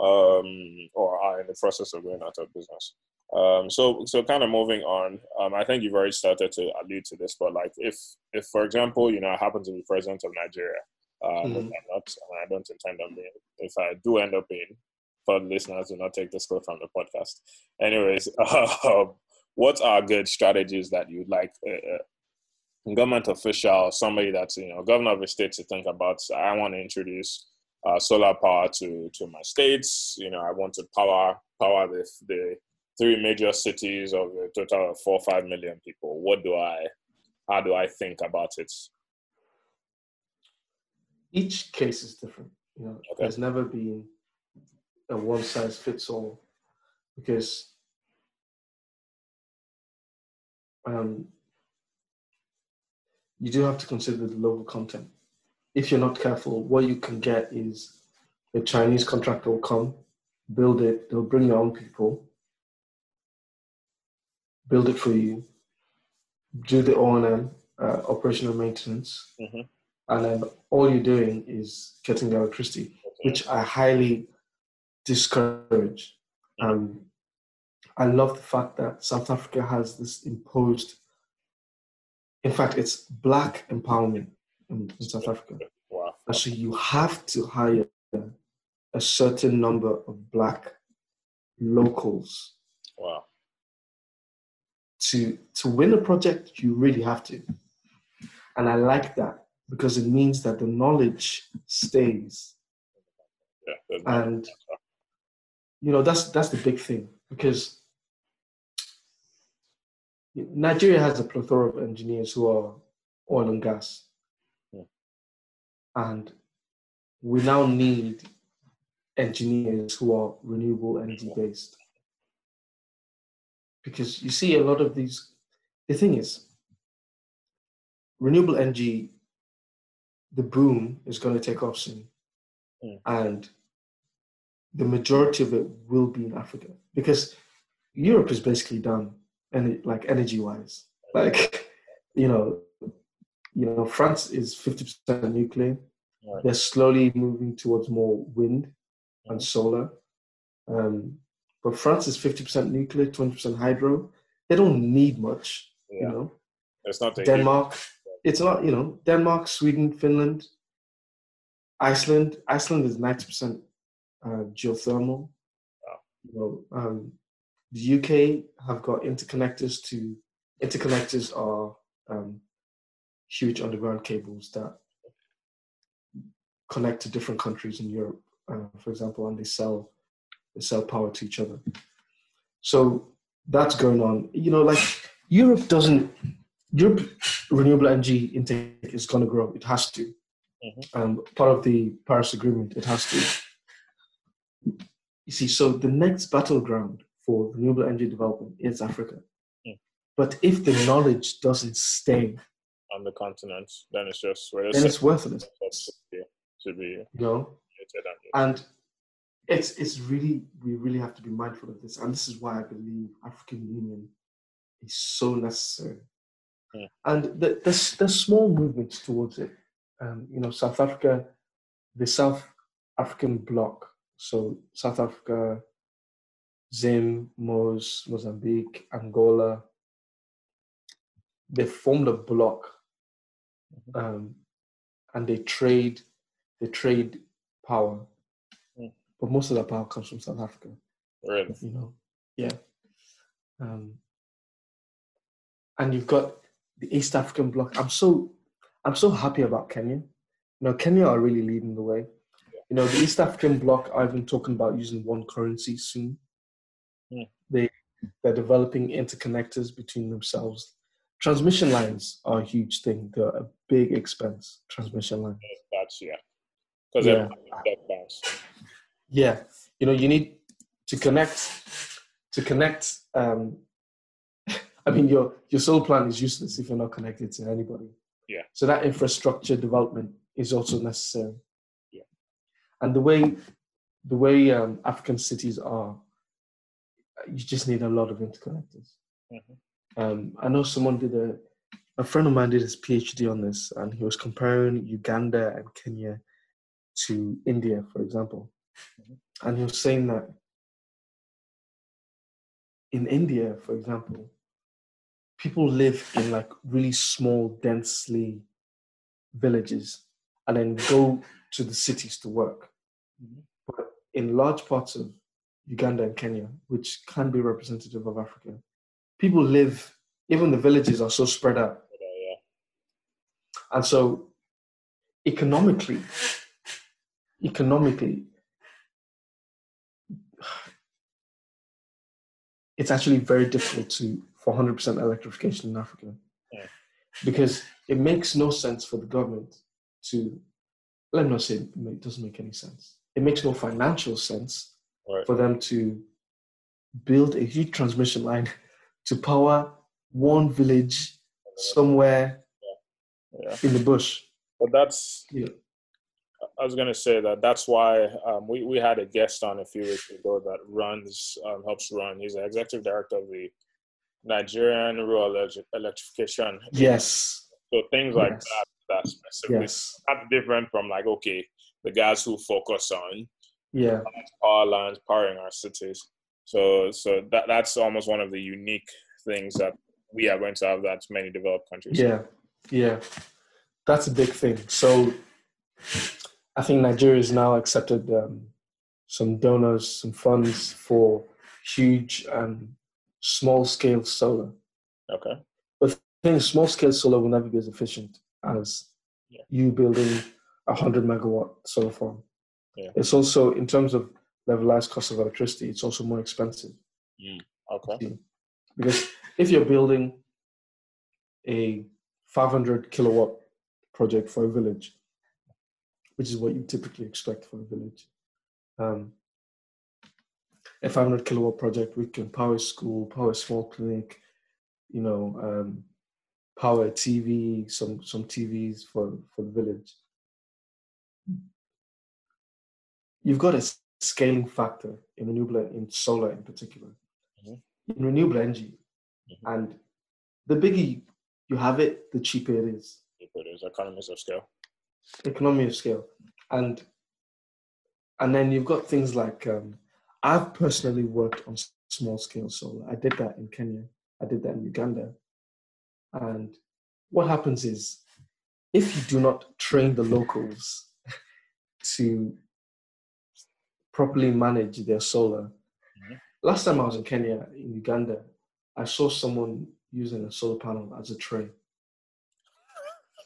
Speaker 1: Um, or are in the process of going out of business. Um, so so kind of moving on. Um, I think you've already started to allude to this, but like if if for example, you know, I happen to be president of Nigeria, um, which
Speaker 3: Mhm.
Speaker 1: I'm not, and I don't intend on being. If I do end up being, for the listeners, do not take this quote from the podcast. Anyways, um, what are good strategies that you'd like uh, uh, government official, somebody that's you know governor of a state to think about. I want to introduce uh, solar power to to my states. You know, I want to power power the the three major cities of a total of four five million people. What do I? How do I think about it?
Speaker 3: Each case is different. You know,
Speaker 1: Okay.
Speaker 3: there's never been a one size fits all because um, you do have to consider the local content. If you're not careful, what you can get is a Chinese contractor will come, build it, they'll bring their own people, build it for you, do the O&M, uh, operational maintenance,
Speaker 1: Mhm.
Speaker 3: And then all you're doing is getting electricity, which I highly discourage. Um, I love the fact that South Africa has this imposed, in fact, it's black empowerment in, in South Africa.
Speaker 1: Wow.
Speaker 3: And so you have to hire a certain number of black locals
Speaker 1: Wow.
Speaker 3: to to win a project. You really have to, and I like that because it means that the knowledge stays,
Speaker 1: Yeah.
Speaker 3: and you know that's that's the big thing because Nigeria has a plethora of engineers who are oil and gas,
Speaker 1: Hmm.
Speaker 3: and we now need engineers who are renewable energy based. Because you see a lot of these, the thing is, renewable energy, the boom is going to take off soon.
Speaker 1: Hmm.
Speaker 3: And the majority of it will be in Africa because Europe is basically done, and like energy wise, like you know, you know, France is fifty percent nuclear.
Speaker 1: Right.
Speaker 3: They're slowly moving towards more wind and
Speaker 1: Mhm.
Speaker 3: solar. Um, but France is fifty percent nuclear, twenty percent hydro. They don't need much, you know.
Speaker 1: It's not
Speaker 3: Denmark, it's not, you know, Denmark, Sweden, Finland, Iceland. Iceland is 90% uh, geothermal.
Speaker 1: Wow.
Speaker 3: You know, um, the UK have got interconnectors to, interconnectors are um, huge underground cables that connect to different countries in Europe, uh, for example, and they sell, they sell power to each other. So that's going on. You know, like Europe doesn't Europe renewable energy intake is going to grow. It has to.
Speaker 1: Mhm.
Speaker 3: Um, part of the Paris Agreement, it has to. You see, so the next battleground for renewable energy development is Africa.
Speaker 1: Mm.
Speaker 3: But if the knowledge doesn't stay,
Speaker 1: on the continent, then it's just where
Speaker 3: then it's worthless.
Speaker 1: to be to be
Speaker 3: You know,
Speaker 1: and
Speaker 3: and it's it's really we really have to be mindful of this, and this is why I believe African Union is so necessary. And the, there's there's small movements towards it. Um, you know, South Africa, the South African bloc. So South Africa, Zim, Mos, Mozambique, Angola. They formed a bloc, um, and they trade they trade power,
Speaker 1: Hmm.
Speaker 3: but most of that power comes from South Africa.
Speaker 1: really
Speaker 3: You know, yeah. Um, and you've got the East African bloc. I'm so I'm so happy about Kenya. You know, Kenya are really leading the way. You know, the East African bloc are even talking about using one currency soon.
Speaker 1: Hmm.
Speaker 3: They they're developing interconnectors between themselves. Transmission lines are a huge thing. They're a big expense. Transmission lines.
Speaker 1: that's yeah because
Speaker 3: Yeah. Yeah, you know, you need to connect to connect. Um, I mean, your your solar plan is useless if you're not connected to anybody.
Speaker 1: Yeah.
Speaker 3: So that infrastructure development is also necessary.
Speaker 1: Yeah.
Speaker 3: And the way the way um, African cities are, you just need a lot of interconnectors.
Speaker 1: Mhm.
Speaker 3: Um, I know someone did a a friend of mine did his PhD on this, and he was comparing Uganda and Kenya to India, for example. And he was saying that in India, for example, people live in like really small, densely villages and then go to the cities to work.
Speaker 1: Mhm.
Speaker 3: But in large parts of Uganda and Kenya, which can be representative of Africa, people live, even the villages are so spread out
Speaker 1: yeah
Speaker 3: And so, economically, economically, it's actually very difficult to for 100% electrification in Africa
Speaker 1: Yeah.
Speaker 3: because it makes no sense for the government to let me not say it doesn't make any sense. It makes no financial sense
Speaker 1: Right.
Speaker 3: for them to build a huge transmission line to power one village somewhere
Speaker 1: Yeah.
Speaker 3: in the bush.
Speaker 1: But that's
Speaker 3: Yeah.
Speaker 1: I was gonna say that that's why um, we we had a guest on a few weeks ago that runs um, helps run. He's the executive director of the Nigerian Rural Elec- Electrification.
Speaker 3: Yes.
Speaker 1: So things like
Speaker 3: Yes.
Speaker 1: that that's specifically
Speaker 3: Yes.
Speaker 1: that's different from like okay the guys who focus on
Speaker 3: Yeah.
Speaker 1: power lines powering our cities. So so that that's almost one of the unique things that we are going to have that many developed countries.
Speaker 3: Yeah. Yeah. That's a big thing. So I think Nigeria has now accepted um, some donors, some funds for huge and small scale solar.
Speaker 1: Okay.
Speaker 3: I think small scale solar will never be as efficient as
Speaker 1: Yeah.
Speaker 3: you building a hundred megawatt solar farm.
Speaker 1: Yeah.
Speaker 3: It's also in terms of levelized cost of electricity, it's also more expensive
Speaker 1: Okay.
Speaker 3: because if you're building a 500 kilowatt project for a village, which is what you typically expect for a village, um, a 500 kilowatt project we can power a school, power a small clinic, you know, um, power a TV, some some TVs for for the village. You've got a scaling factor in renewable in solar in particular,
Speaker 1: Mhm.
Speaker 3: in renewable energy,
Speaker 1: Mhm.
Speaker 3: and the bigger you have it, the cheaper it is.
Speaker 1: There's economies of scale.
Speaker 3: economy of scale and and then you've got things like um, i've personally worked on small scale solar. I did that in kenya. I did that in uganda. And what happens is if you do not train the locals to properly manage their solar
Speaker 1: Mhm.
Speaker 3: last time i was in kenya in uganda i saw someone using a solar panel as a tray.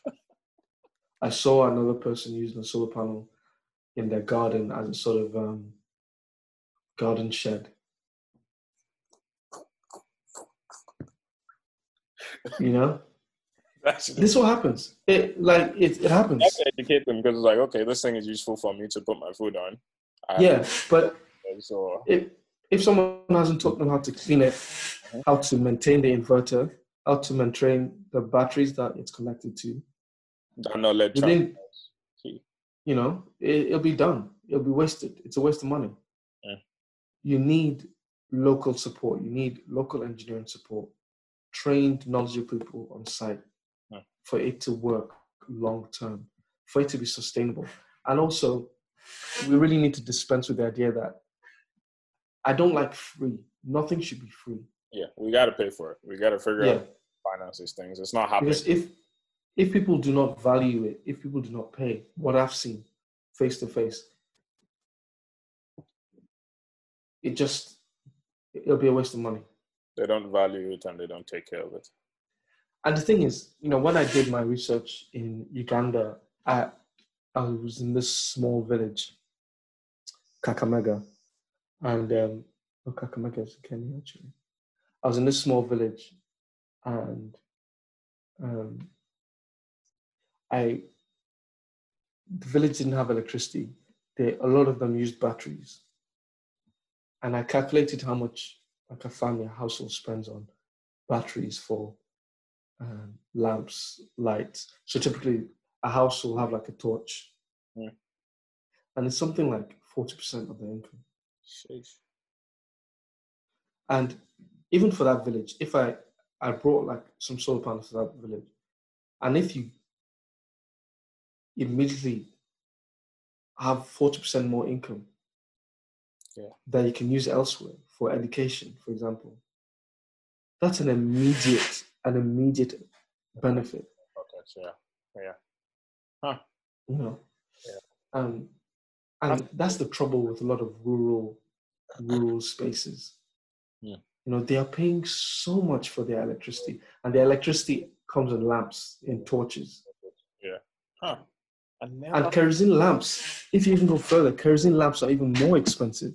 Speaker 3: I saw another person using a solar panel in their garden as a sort of um, garden shed. You know, this is what happens. It like it, it happens.
Speaker 1: have to educate them because it's like, okay, this thing is useful for me to put my food on. I
Speaker 3: Yeah, but if if someone hasn't taught them how to clean it, mm-hmm. how to maintain the inverter, how to maintain the batteries that it's connected to,
Speaker 1: knowledge
Speaker 3: within you know, it, it'll be done. It'll be wasted. It's a waste of money. You need local support. You need local engineering support, trained, knowledgeable people on site
Speaker 1: Yeah.
Speaker 3: for it to work long term, for it to be sustainable. And also, we really need to dispense with the idea that I don't like free. Nothing should be free.
Speaker 1: Yeah, we got to pay for it. We got to figure
Speaker 3: Yeah.
Speaker 1: out finance these things. It's not happening.
Speaker 3: Because if if people do not value it, if people do not pay, what I've seen face to face, it just it'll be a waste of money.
Speaker 1: They don't value it and they don't take care of it.
Speaker 3: And the thing is, you know, when I did my research in Uganda, I I was in this small village, Kakamega, and um, oh, Kakamega is in Kenya actually. I was in this small village, and um, I the village didn't have electricity. They a lot of them used batteries, and I calculated how much like a family, a household spends on batteries for um, lamps, lights. So typically, a house will have like a torch,
Speaker 1: Mm.
Speaker 3: and it's something like forty percent of their income.
Speaker 1: Sheesh.
Speaker 3: And even for that village, if I I brought like some solar panels to that village, and if you immediately have forty percent more income,
Speaker 1: Yeah.
Speaker 3: that you can use elsewhere for education, for example, that's an immediate an immediate benefit.
Speaker 1: Okay, yeah. Yeah.
Speaker 3: you know.
Speaker 1: Yeah.
Speaker 3: Um, and that's the trouble with a lot of rural rural spaces.
Speaker 1: Yeah.
Speaker 3: You know, they are paying so much for their electricity, and their electricity comes in lamps, in torches.
Speaker 1: Yeah. Huh.
Speaker 3: And kerosene lamps, if you even go further, kerosene lamps are even more expensive.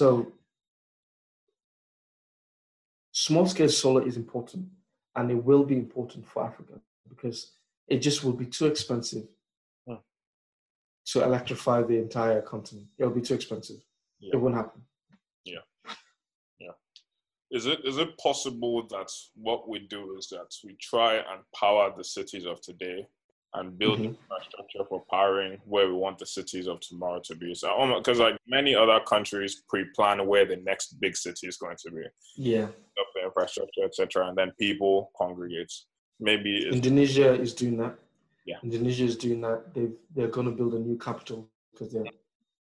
Speaker 3: So small scale solar is important and it will be important for Africa because it just will be too expensive
Speaker 1: Hmm.
Speaker 3: to electrify the entire continent. It'll be too expensive.
Speaker 1: Yeah.
Speaker 3: It won't happen. Yeah. Yeah.
Speaker 1: Is it is it possible that what we do is that we try and power the cities of today and build
Speaker 3: Mhm.
Speaker 1: infrastructure for powering where we want the cities of tomorrow to be? So, because like many other countries pre-plan where the next big city is going to be,
Speaker 3: Yeah.
Speaker 1: the infrastructure, etc., and then people congregate. Maybe
Speaker 3: Indonesia is doing that.
Speaker 1: Yeah.
Speaker 3: Indonesia is doing that. They they're going to build a new capital because their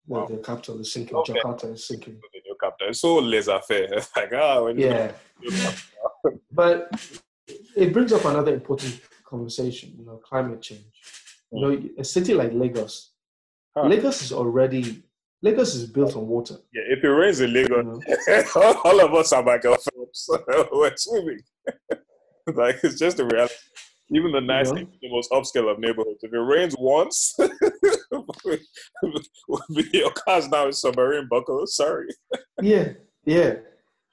Speaker 1: Wow.
Speaker 3: their, capital is sinking.
Speaker 1: Okay.
Speaker 3: Jakarta is sinking.
Speaker 1: the new capital. It's so laissez-faire. It's like ah, you-
Speaker 3: Yeah, but it brings up another important conversation. You know, climate change. You hmm. know, a city like Lagos,
Speaker 1: Huh.
Speaker 3: Lagos is already Lagos is built on water.
Speaker 1: yeah, if it rains in
Speaker 3: You
Speaker 1: Lagos,
Speaker 3: know?
Speaker 1: all of us are Michael oh, Phelps. We're swimming. like it's just the reality. Even the nice,
Speaker 3: know?
Speaker 1: the most upscale of neighborhoods. If it rains once, your car's now in submarine buckle. Sorry.
Speaker 3: Yeah, yeah.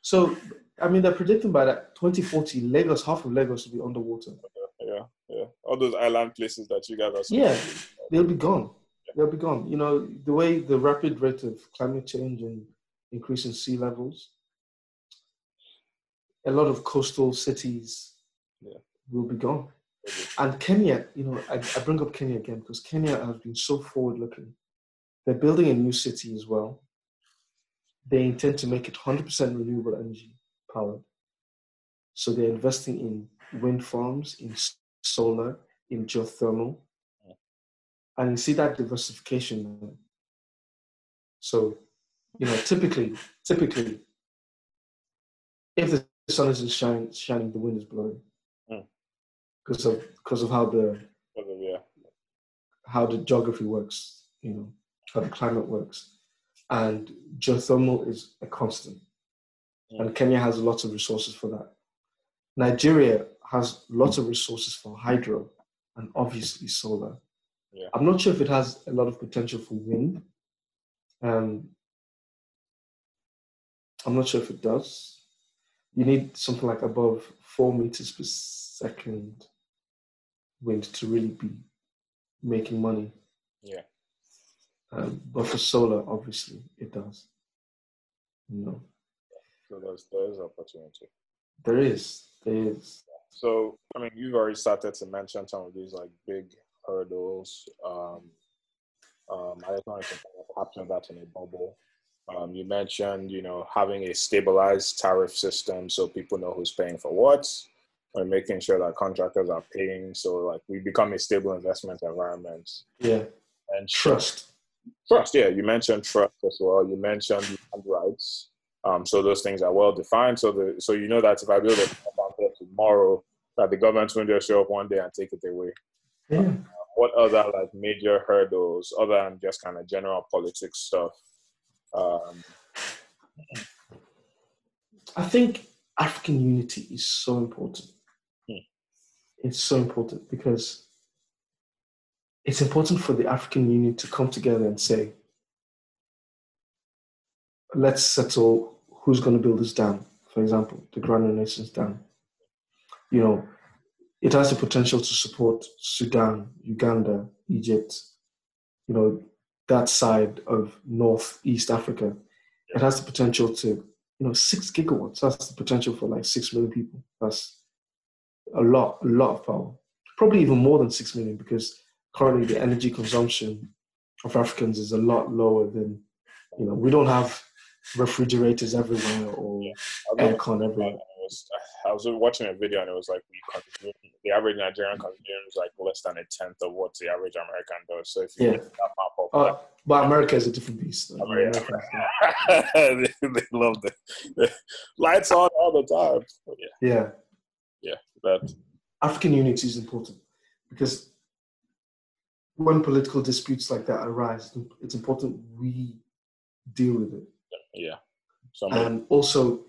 Speaker 3: So I mean, they're predicting by that 2040, Lagos, half of Lagos will be underwater.
Speaker 1: All those island places that you guys are.
Speaker 3: Yeah, they'll be gone. They'll be gone. You know, the way the rapid rate of climate change and increase in sea levels, a lot of coastal cities
Speaker 1: Yeah.
Speaker 3: will be gone. And Kenya, you know, I, I bring up Kenya again because Kenya has been so forward looking. They're building a new city as well. They intend to make it 100% renewable energy powered. So they're investing in wind farms, in solar, in geothermal. And you see that diversification. So, you know, typically, typically, if the sun isn't shining, shining, the wind is blowing.
Speaker 1: Mm.
Speaker 3: Because of because of how the
Speaker 1: Yeah.
Speaker 3: how the geography works, you know, how the climate works. And geothermal is a constant. And Kenya has lots of resources for that. Nigeria has lots of resources for hydro and obviously solar.
Speaker 1: Yeah.
Speaker 3: I'm not sure if it has a lot of potential for wind. Um, I'm not sure if it does. You need something like above four meters per second wind to really be making money.
Speaker 1: Yeah.
Speaker 3: Um, but for solar, obviously, it does. You know,
Speaker 1: So there's there's opportunity.
Speaker 3: there is, there is.
Speaker 1: So, I mean, you've already started to mention some of these like big hurdles. Um, um, I just wanted to capture that in a bubble. Um, you mentioned, you know, having a stabilized tariff system so people know who's paying for what, and making sure that contractors are paying. So, like, we become a stable investment environment
Speaker 3: Yeah,
Speaker 1: and
Speaker 3: trust.
Speaker 1: Trust, yeah. You mentioned trust as well. You mentioned land rights. Um, so those things are well defined. So the so you know that if I build a tomorrow, that the government won't just show up one day and take it away.
Speaker 3: Yeah.
Speaker 1: What other like major hurdles, other than just kind of general politics stuff? Um,
Speaker 3: I think African unity is so important.
Speaker 1: Hmm.
Speaker 3: It's so important because it's important for the African Union to come together and say, let's settle who's going to build this dam, for example, the Grand Renaissance Dam. You know, it has the potential to support Sudan, Uganda, Egypt, you know, that side of Northeast Africa. It has the potential to you know, six gigawatts. That's the potential for like six million people. That's a lot, a lot of power. Probably even more than six million because currently the energy consumption of Africans is a lot lower than, you know, we don't have refrigerators everywhere or
Speaker 1: was,
Speaker 3: aircon everywhere.
Speaker 1: Was, I was watching a video and it was like we the average Nigerian consumes like less than a tenth of what the average American does. So if you
Speaker 3: Yeah.
Speaker 1: that map up,
Speaker 3: Uh, but America is a different beast.
Speaker 1: America.
Speaker 3: America
Speaker 1: they, they love the, the lights on all the time. But yeah,
Speaker 3: yeah.
Speaker 1: that
Speaker 3: African unity is important because when political disputes like that arise, it's important we deal with it.
Speaker 1: yeah. Somebody,
Speaker 3: and also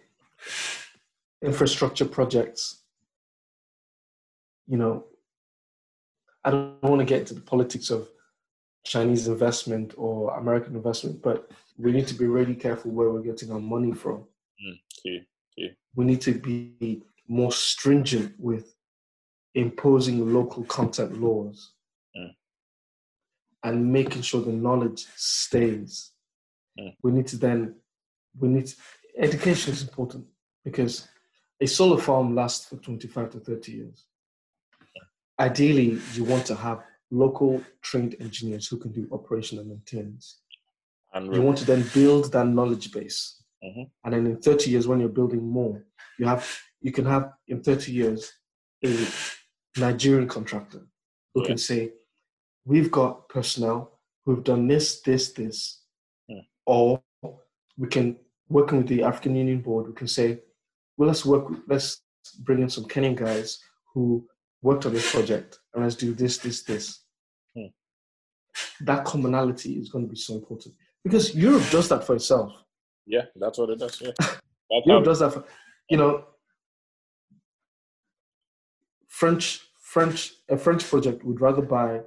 Speaker 3: infrastructure projects. You know, I don't want to get into the politics of Chinese investment or American investment, but we need to be really careful where we're getting our money from.
Speaker 1: Mm, key, key.
Speaker 3: We need to be more stringent with imposing local content laws
Speaker 1: Mm.
Speaker 3: and making sure the knowledge stays.
Speaker 1: Mm.
Speaker 3: We need to then, we need, education is important because a solar farm lasts for 25 to 30 years. Ideally, you want to have local trained engineers who can do operation and maintenance.
Speaker 1: And
Speaker 3: You want to then build that knowledge base.
Speaker 1: Mhm.
Speaker 3: And then in 30 years, when you're building more, you have you can have in 30 years a Nigerian contractor who
Speaker 1: Yeah.
Speaker 3: can say, We've got personnel who've done this, this, this.
Speaker 1: Hmm.
Speaker 3: Or we can working with the African Union Board, we can say, well, let's work, let's bring in some Kenyan guys who worked on this project and let's do this, this, this.
Speaker 1: Hmm.
Speaker 3: That commonality is going to be so important because Europe does that for itself.
Speaker 1: yeah, that's what it does. Yeah.
Speaker 3: Europe does that for, you know, French, French, a French project would rather buy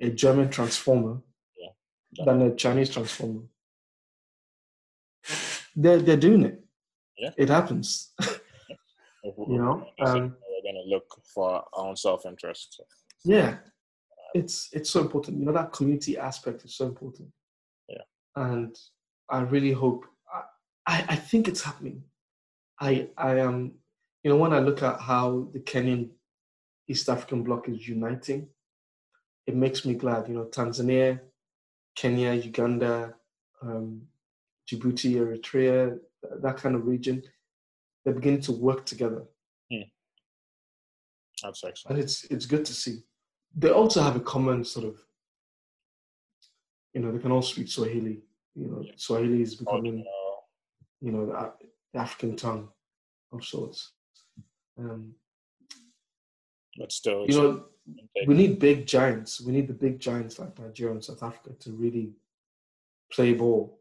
Speaker 3: a German transformer
Speaker 1: Yeah.
Speaker 3: than a Chinese transformer. They're, they're doing it.
Speaker 1: Yeah.
Speaker 3: It happens. you know, um,
Speaker 1: we're going to look for our own self-interest.
Speaker 3: Yeah, it's it's so important. You know that community aspect is so important.
Speaker 1: Yeah.
Speaker 3: and I really hope. I, I I think it's happening. I I am. You know, when I look at how the Kenyan East African bloc is uniting, it makes me glad. You know, Tanzania, Kenya, Uganda, um, Djibouti, Eritrea, that kind of region, they're beginning to work together
Speaker 1: That's excellent.
Speaker 3: and it's it's good to see. They also have a common sort of, you know, they can all speak Swahili. You know, Swahili is becoming, you know, the, African tongue of sorts. Um,
Speaker 1: but still,
Speaker 3: you know, we need big giants. We need the big giants like Nigeria and South Africa to really play ball.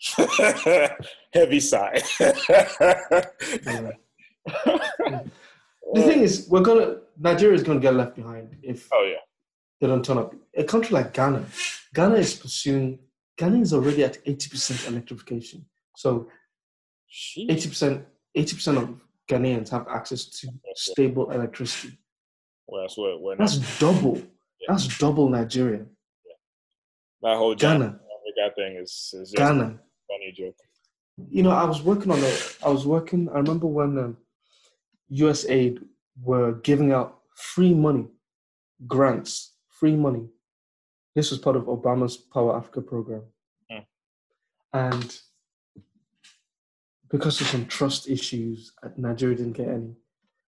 Speaker 1: heavy sigh.
Speaker 3: Yeah. the thing is, we're gonna Nigeria is gonna get left behind if
Speaker 1: oh yeah,
Speaker 3: they don't turn up. A country like Ghana, Ghana is pursuing. Ghana is already at eighty percent electrification. So eighty percent, eighty percent of Ghanaians have access to stable electricity.
Speaker 1: Well, that's what we're not.
Speaker 3: That's double. That's double Nigeria.
Speaker 1: That whole
Speaker 3: Ghana,
Speaker 1: Ghana thing is, is
Speaker 3: Ghana.
Speaker 1: Funny joke.
Speaker 3: You know, I was working on it. I was working. I remember when um, USAID were giving out free money, grants, free money. This was part of Obama's Power Africa program,
Speaker 1: Hmm.
Speaker 3: and because of some trust issues, uh, Nigeria didn't get any.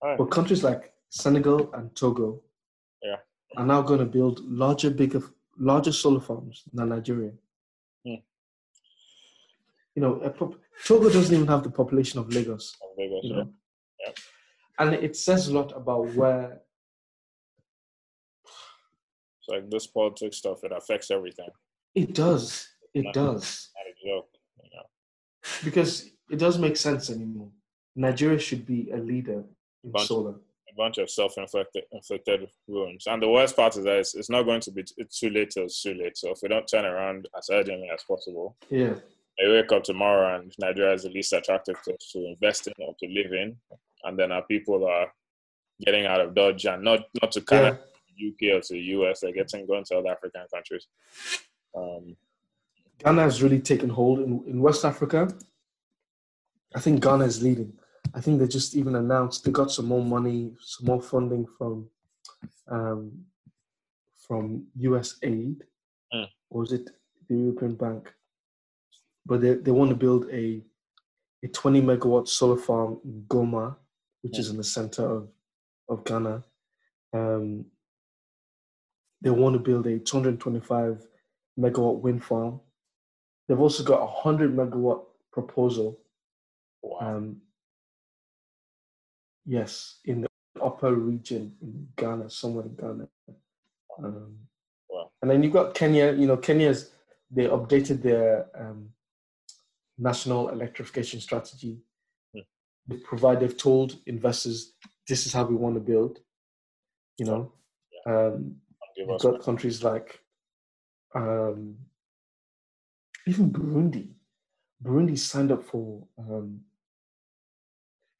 Speaker 1: Alright.
Speaker 3: But countries like Senegal and Togo
Speaker 1: Yeah.
Speaker 3: are now going to build larger, bigger, larger solar farms than Nigeria.
Speaker 1: Hmm.
Speaker 3: You know, a pop- Togo doesn't even have the population of Lagos.
Speaker 1: Lagos,
Speaker 3: You
Speaker 1: yeah.
Speaker 3: know, and it says a lot about where.
Speaker 1: It's like this politics stuff. It affects everything.
Speaker 3: It does. It
Speaker 1: Not-
Speaker 3: does
Speaker 1: Not a joke. You know.
Speaker 3: because it does make sense anymore. Nigeria should be a leader in
Speaker 1: Bunch-
Speaker 3: solar.
Speaker 1: A bunch of self-inflicted inflicted wounds. And the worst part is that it's, it's not going to be it's too late till it's too late. So if we don't turn around as urgently as possible,
Speaker 3: Yeah,
Speaker 1: I wake up tomorrow and Nigeria is the least attractive place to invest in or to live in, and then our people are getting out of Dodge and not not to
Speaker 3: yeah.
Speaker 1: Canada, UK, or to the US. They're getting going to other African countries. Um,
Speaker 3: Ghana has really taken hold in, in West Africa. I think Ghana is leading. I think they just even announced they got some more money, some more funding from um, from US aid,
Speaker 1: Mm.
Speaker 3: or it the European Bank? But they, they want to build a a 20 megawatt solar farm in Goma, which is in the center of, of Ghana. Um, they want to build a 225 megawatt wind farm. They've also got a 100 megawatt proposal.
Speaker 1: wow.
Speaker 3: Um, yes, in the upper region in Ghana, somewhere in Ghana. Um,
Speaker 1: Wow.
Speaker 3: And then you've got Kenya. You know, Kenya's they updated their um, national electrification strategy.
Speaker 1: Hmm.
Speaker 3: They provide. They've told investors this is how we want to build. You know, um, you've got countries like um, even Burundi. Burundi signed up for um,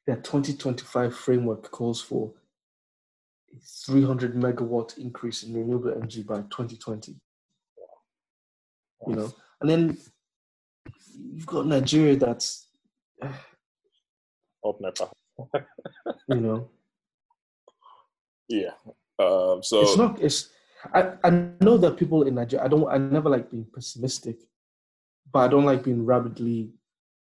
Speaker 3: their 2025 framework calls for a 300 megawatt increase in renewable energy by 2020. You know, and then you've got Nigeria that's,
Speaker 1: Hope never.
Speaker 3: you know,
Speaker 1: Yeah. Um, so
Speaker 3: it's not it's I, I know that people in Nigeria I don't I never like being pessimistic, but I don't like being rapidly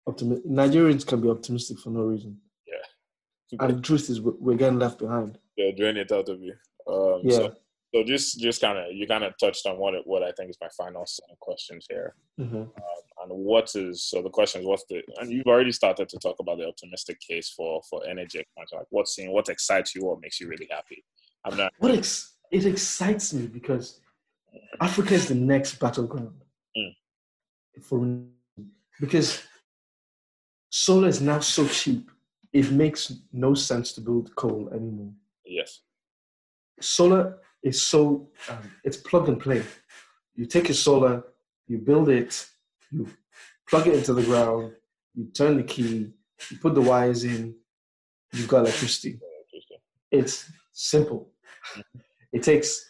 Speaker 3: optimistic. Nigerians can be optimistic for no reason. Yeah. and the truth is we're getting left behind.
Speaker 1: they'll drain it out of you. Um,
Speaker 3: Yeah.
Speaker 1: So, so just just kind of you kind of touched on what what I think is my final set of questions here.
Speaker 3: Mhm.
Speaker 1: And what is so the question is what's the and you've already started to talk about the optimistic case for for energy expansion. Like what's seeing what excites you, what makes you really happy. I'm not
Speaker 3: What ex- it excites me because Africa is the next battleground
Speaker 1: Mm.
Speaker 3: for because solar is now so cheap. It makes no sense to build coal anymore.
Speaker 1: yes.
Speaker 3: solar is so um, it's plug and play. You take your solar, you build it, you plug it into the ground, you turn the key, you put the wires in, you've got electricity. It's simple. It takes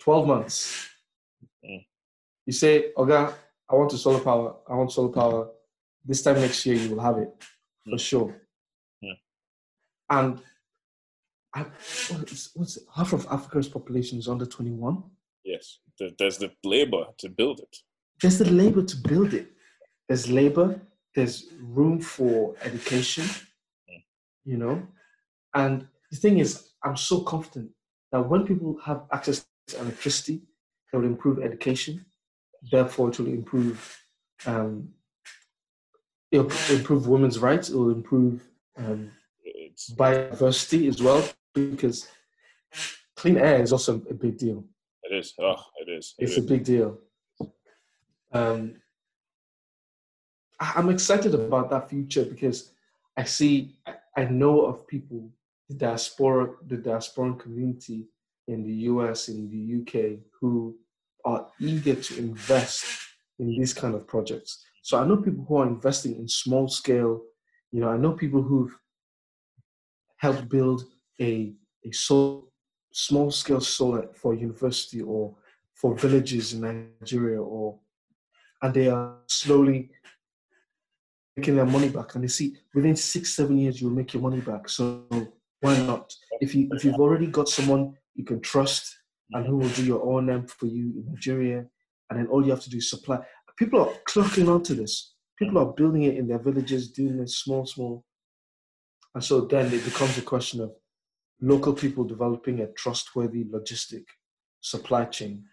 Speaker 3: 12 months.
Speaker 1: Mm.
Speaker 3: You say, Oga, I want to solar power, I want solar power. This time next year you will have it for
Speaker 1: Mm.
Speaker 3: sure.
Speaker 1: Mm.
Speaker 3: And I, what's, what's it? half of Africa's population is under 21.
Speaker 1: Yes. There's the labor to build it.
Speaker 3: There's the labor to build it. There's labor. There's room for education. You know, and the thing is, I'm so confident that when people have access to electricity, it will improve education. Therefore, it will improve. Um, it'll improve women's rights. It will improve um, biodiversity as well because clean air is also a big deal.
Speaker 1: it is. Oh, it is. It
Speaker 3: It's a big deal. Um, I'm excited about that future because I see, I- I know of people, the diaspora, the diasporan community in the US, in the UK, who are eager to invest in these kind of projects. So I know people who are investing in small scale. You know, I know people who've helped build a a so, small scale solar for university or for villages in Nigeria, or and they are slowly making their money back. And they see within six seven years you'll make your money back. So why not? If you if you've already got someone you can trust and who will do your O and M for you in Nigeria, and then all you have to do is supply. People are clocking onto this. People are building it in their villages, doing it small, small. And so then it becomes a question of local people developing a trustworthy logistic supply chain.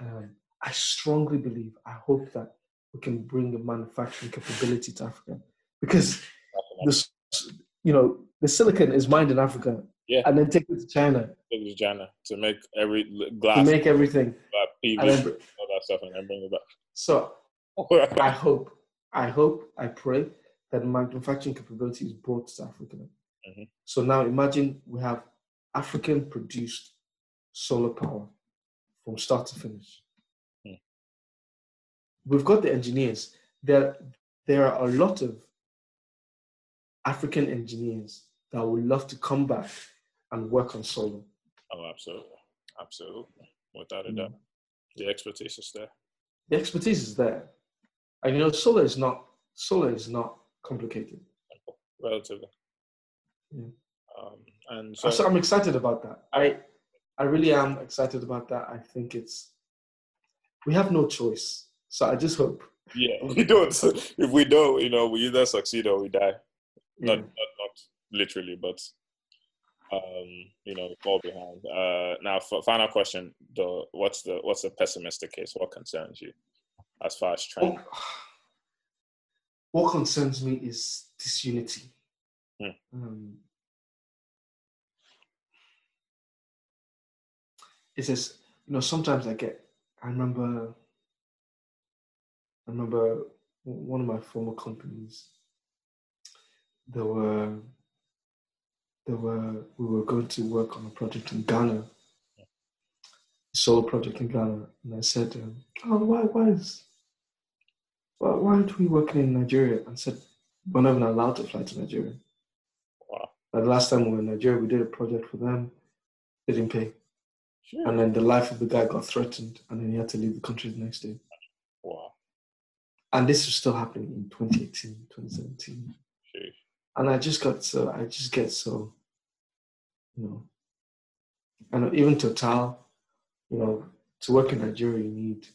Speaker 3: Um, I strongly believe, I hope that we can bring a manufacturing capability to Africa because this, you know, the silicon is mined in Africa,
Speaker 1: Yeah.
Speaker 3: and then take it to China Take
Speaker 1: It was China to make every glass.
Speaker 3: to make everything.
Speaker 1: PV, all that stuff, and then bring it back. so.
Speaker 3: I hope, I hope, I pray that manufacturing capability is brought to Africa.
Speaker 1: Mhm.
Speaker 3: So now imagine we have African produced solar power from start to finish.
Speaker 1: Mm.
Speaker 3: We've got the engineers. There, there are a lot of African engineers that would love to come back and work on solar.
Speaker 1: oh, absolutely, absolutely, without a
Speaker 3: Mm.
Speaker 1: doubt, the expertise is there.
Speaker 3: The expertise is there. And you know, solar is not solar is not complicated.
Speaker 1: relatively.
Speaker 3: Yeah.
Speaker 1: Um, and
Speaker 3: So,
Speaker 1: so,
Speaker 3: I'm excited about that. I I really am excited about that. I think it's we have no choice. So I just hope.
Speaker 1: yeah, we don't. If we don't, you know, we either succeed or we die.
Speaker 3: Yeah.
Speaker 1: Not, not, not literally, but um, you know, fall behind. Uh, now, final question: though, what's the what's the pessimistic case? What concerns you as far as trend?
Speaker 3: What, what concerns me is disunity.
Speaker 1: Hmm.
Speaker 3: Um, it's just you know sometimes I get. I remember. I remember one of my former companies. There were. There were we were going to work on a project in Ghana, a solar project in Ghana, and I said, um, "Oh, why, why is, why, why aren't we working in Nigeria?" And said, "We're not even allowed to fly to Nigeria."
Speaker 1: Wow.
Speaker 3: Like the last time we were in Nigeria, we did a project for them. They didn't pay,
Speaker 1: Sure.
Speaker 3: and then the life of the guy got threatened, and then he had to leave the country the next day.
Speaker 1: Wow.
Speaker 3: And this was still happening in 2018, 2017.
Speaker 1: Sheesh.
Speaker 3: and I just got so I just get so, you know, and even Total, you know, to work in Nigeria, you need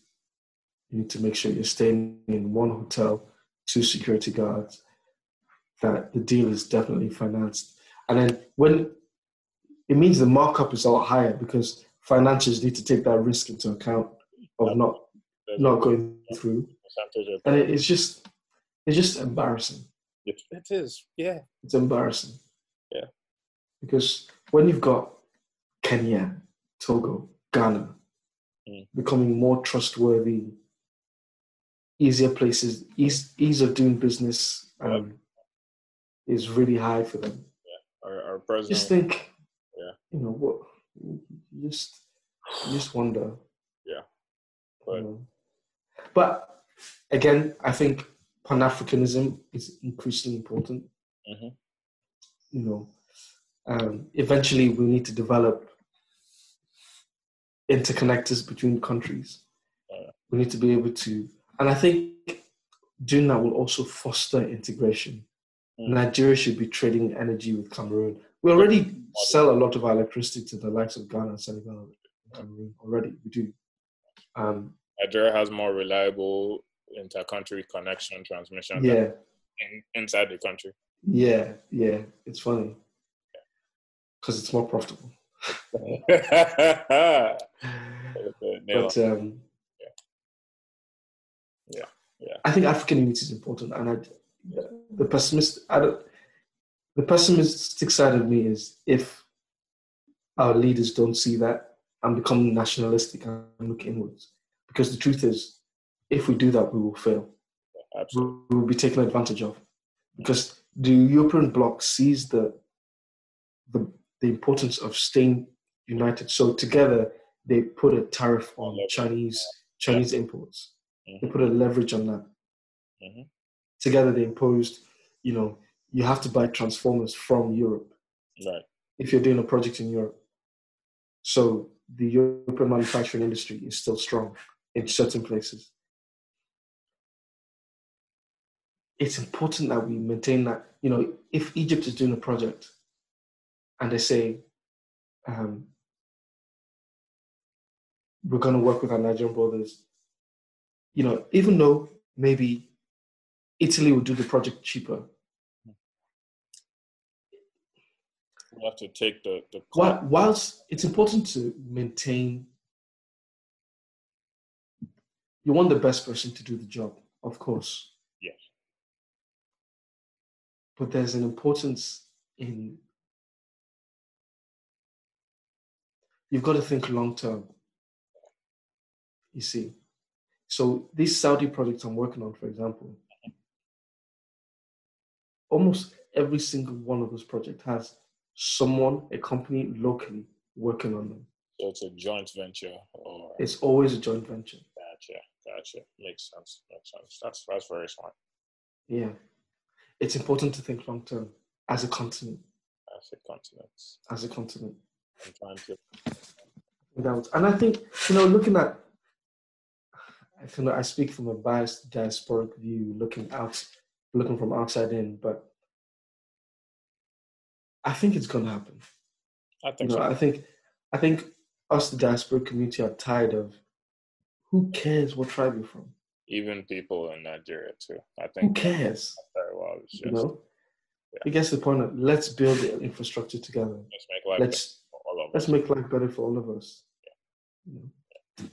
Speaker 3: you need to make sure you're staying in one hotel, two security guards, that the deal is definitely financed, and then when it means the markup is a lot higher because financiers need to take that risk into account of not not going through,
Speaker 1: a percentage of
Speaker 3: and it, it's just it's just embarrassing.
Speaker 1: it, it is. Yeah.
Speaker 3: It's embarrassing.
Speaker 1: Yeah.
Speaker 3: Because when you've got Kenya, Togo, Ghana
Speaker 1: Mm.
Speaker 3: becoming more trustworthy, easier places, ease, ease of doing business um, is really high for them.
Speaker 1: Our, our president.
Speaker 3: Just think,
Speaker 1: Yeah.
Speaker 3: you know, what, you just, you just wonder.
Speaker 1: Yeah.
Speaker 3: you
Speaker 1: But-
Speaker 3: know. but again, I think Pan Africanism is increasingly important.
Speaker 1: Mhm.
Speaker 3: You know, um, eventually we need to develop interconnectors between countries.
Speaker 1: Yeah.
Speaker 3: We need to be able to, and I think doing that will also foster integration.
Speaker 1: Mm.
Speaker 3: Nigeria should be trading energy with Cameroon. We already sell a lot of our electricity to the likes of Ghana, Senegal, and Cameroon already. We do. Um,
Speaker 1: Nigeria has more reliable inter-country connection transmission
Speaker 3: yeah,
Speaker 1: in, inside the country.
Speaker 3: yeah, yeah. It's funny because it's more profitable. But um,
Speaker 1: Yeah, yeah.
Speaker 3: I think African unity is important, and I, the pessimist, I don't, the pessimistic side of me is if our leaders don't see that and become nationalistic and look inwards, because the truth is, if we do that, we will fail.
Speaker 1: Absolutely.
Speaker 3: We will be taken advantage of, because the European bloc sees the the, the importance of staying united. So together, they put a tariff on
Speaker 1: Leverage.
Speaker 3: Chinese Chinese imports. They
Speaker 1: Mhm.
Speaker 3: put a leverage on that.
Speaker 1: Mhm.
Speaker 3: Together, they imposed, you know, you have to buy transformers from Europe
Speaker 1: Right.
Speaker 3: if you're doing a project in Europe. So the European manufacturing industry is still strong in certain places. It's important that we maintain that. You know, if Egypt is doing a project and they say, um, we're going to work with our Nigerian brothers, you know, even though maybe Italy will do the project cheaper,
Speaker 1: We have to take the the
Speaker 3: While, whilst it's important to maintain, you want the best person to do the job, of course.
Speaker 1: Yes.
Speaker 3: But there's an importance in, you've got to think long term. You see. So these Saudi projects I'm working on, for example, almost every single one of those projects has someone, a company locally working on them.
Speaker 1: so it's a joint venture or
Speaker 3: It's always a joint venture.
Speaker 1: gotcha, gotcha. Makes sense. Makes sense. That's that's very smart.
Speaker 3: Yeah. It's important to think long term as a continent.
Speaker 1: As a continent.
Speaker 3: As a continent.
Speaker 1: To
Speaker 3: and I think, you know, looking at, I feel like I speak from a biased diasporic view, looking out, looking from outside in, but I think it's going to happen.
Speaker 1: I
Speaker 3: You
Speaker 1: think
Speaker 3: know,
Speaker 1: so.
Speaker 3: I think, I think us, the diasporic community, are tired of who cares what tribe you're from?
Speaker 1: Even people in Nigeria too. I think.
Speaker 3: Who cares?
Speaker 1: very well. It's just
Speaker 3: You know?
Speaker 1: yeah.
Speaker 3: I guess the point of let's build the infrastructure together.
Speaker 1: let's make life
Speaker 3: Let's
Speaker 1: better for all of
Speaker 3: let's
Speaker 1: us.
Speaker 3: make life better for all of us. You know?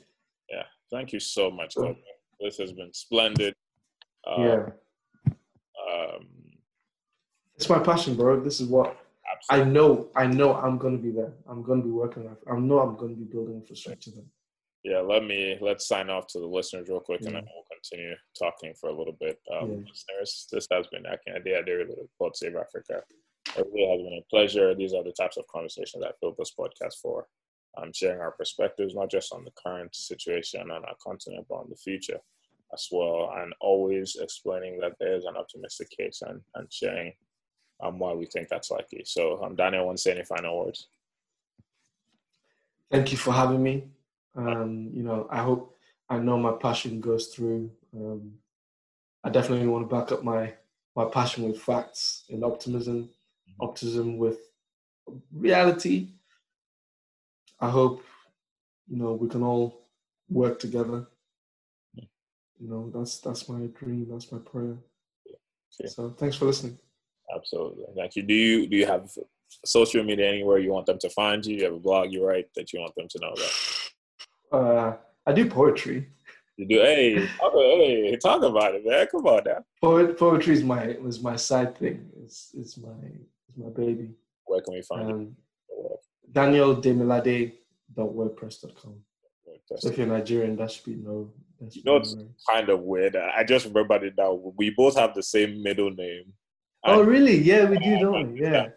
Speaker 1: Yeah. Thank you so much. Godwin. This has been splendid. Uh,
Speaker 3: yeah,
Speaker 1: Um,
Speaker 3: it's my passion, bro. This is what I know. I know I'm gonna be there. I'm gonna be working. I know I'm gonna be building infrastructure there.
Speaker 1: Yeah. Let me let's sign off to the listeners real quick, and then we'll continue talking for a little bit. Um,
Speaker 3: Yeah.
Speaker 1: Listeners, this has been Akin Idea Daily with Pod Save Africa. It really has been a pleasure. These are the types of conversations I built this podcast for. um, sharing our perspectives, not just on the current situation on our continent, but on the future as well, and always explaining that there is an optimistic case and, and sharing um, why we think that's likely. So, um, Daniel, want to say any final words?
Speaker 3: Thank you for having me. Um, you know, I hope I know my passion goes through. Um, I definitely want to back up my my passion with facts and optimism, mm-hmm. optimism with reality. I hope you know we can all work together. You know, that's that's my dream. That's my prayer. So thanks for listening.
Speaker 1: Absolutely, thank you. Do you do you have social media anywhere you want them to find you? You have a blog you write that you want them to know
Speaker 3: about? Uh, I do poetry.
Speaker 1: You do. Hey, okay, hey, talk about it, man. Come on now.
Speaker 3: Poet, poetry is my is my side thing. It's it's my it's my baby.
Speaker 1: Where can we find um,
Speaker 3: it? Daniel Demilade.wordpress.com. So if you're Nigerian, that should be no.
Speaker 1: You know, it's kind of weird. I just remembered it now. We both have the same middle name.
Speaker 3: Oh, really? Yeah, we do, don't we? Yeah.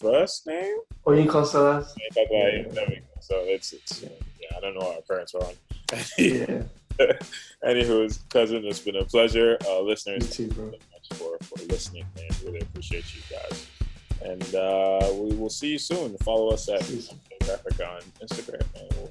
Speaker 1: First name?
Speaker 3: Oyin Salas.
Speaker 1: Yeah. So it's, it's yeah, I don't know what our parents are on. yeah. Anywho, cousin, it's been a pleasure. Uh, listeners,
Speaker 3: too.
Speaker 1: Thank you so much for, for listening, man. Really appreciate you guys. And uh, we will see you soon. Follow us at Africa on Instagram, and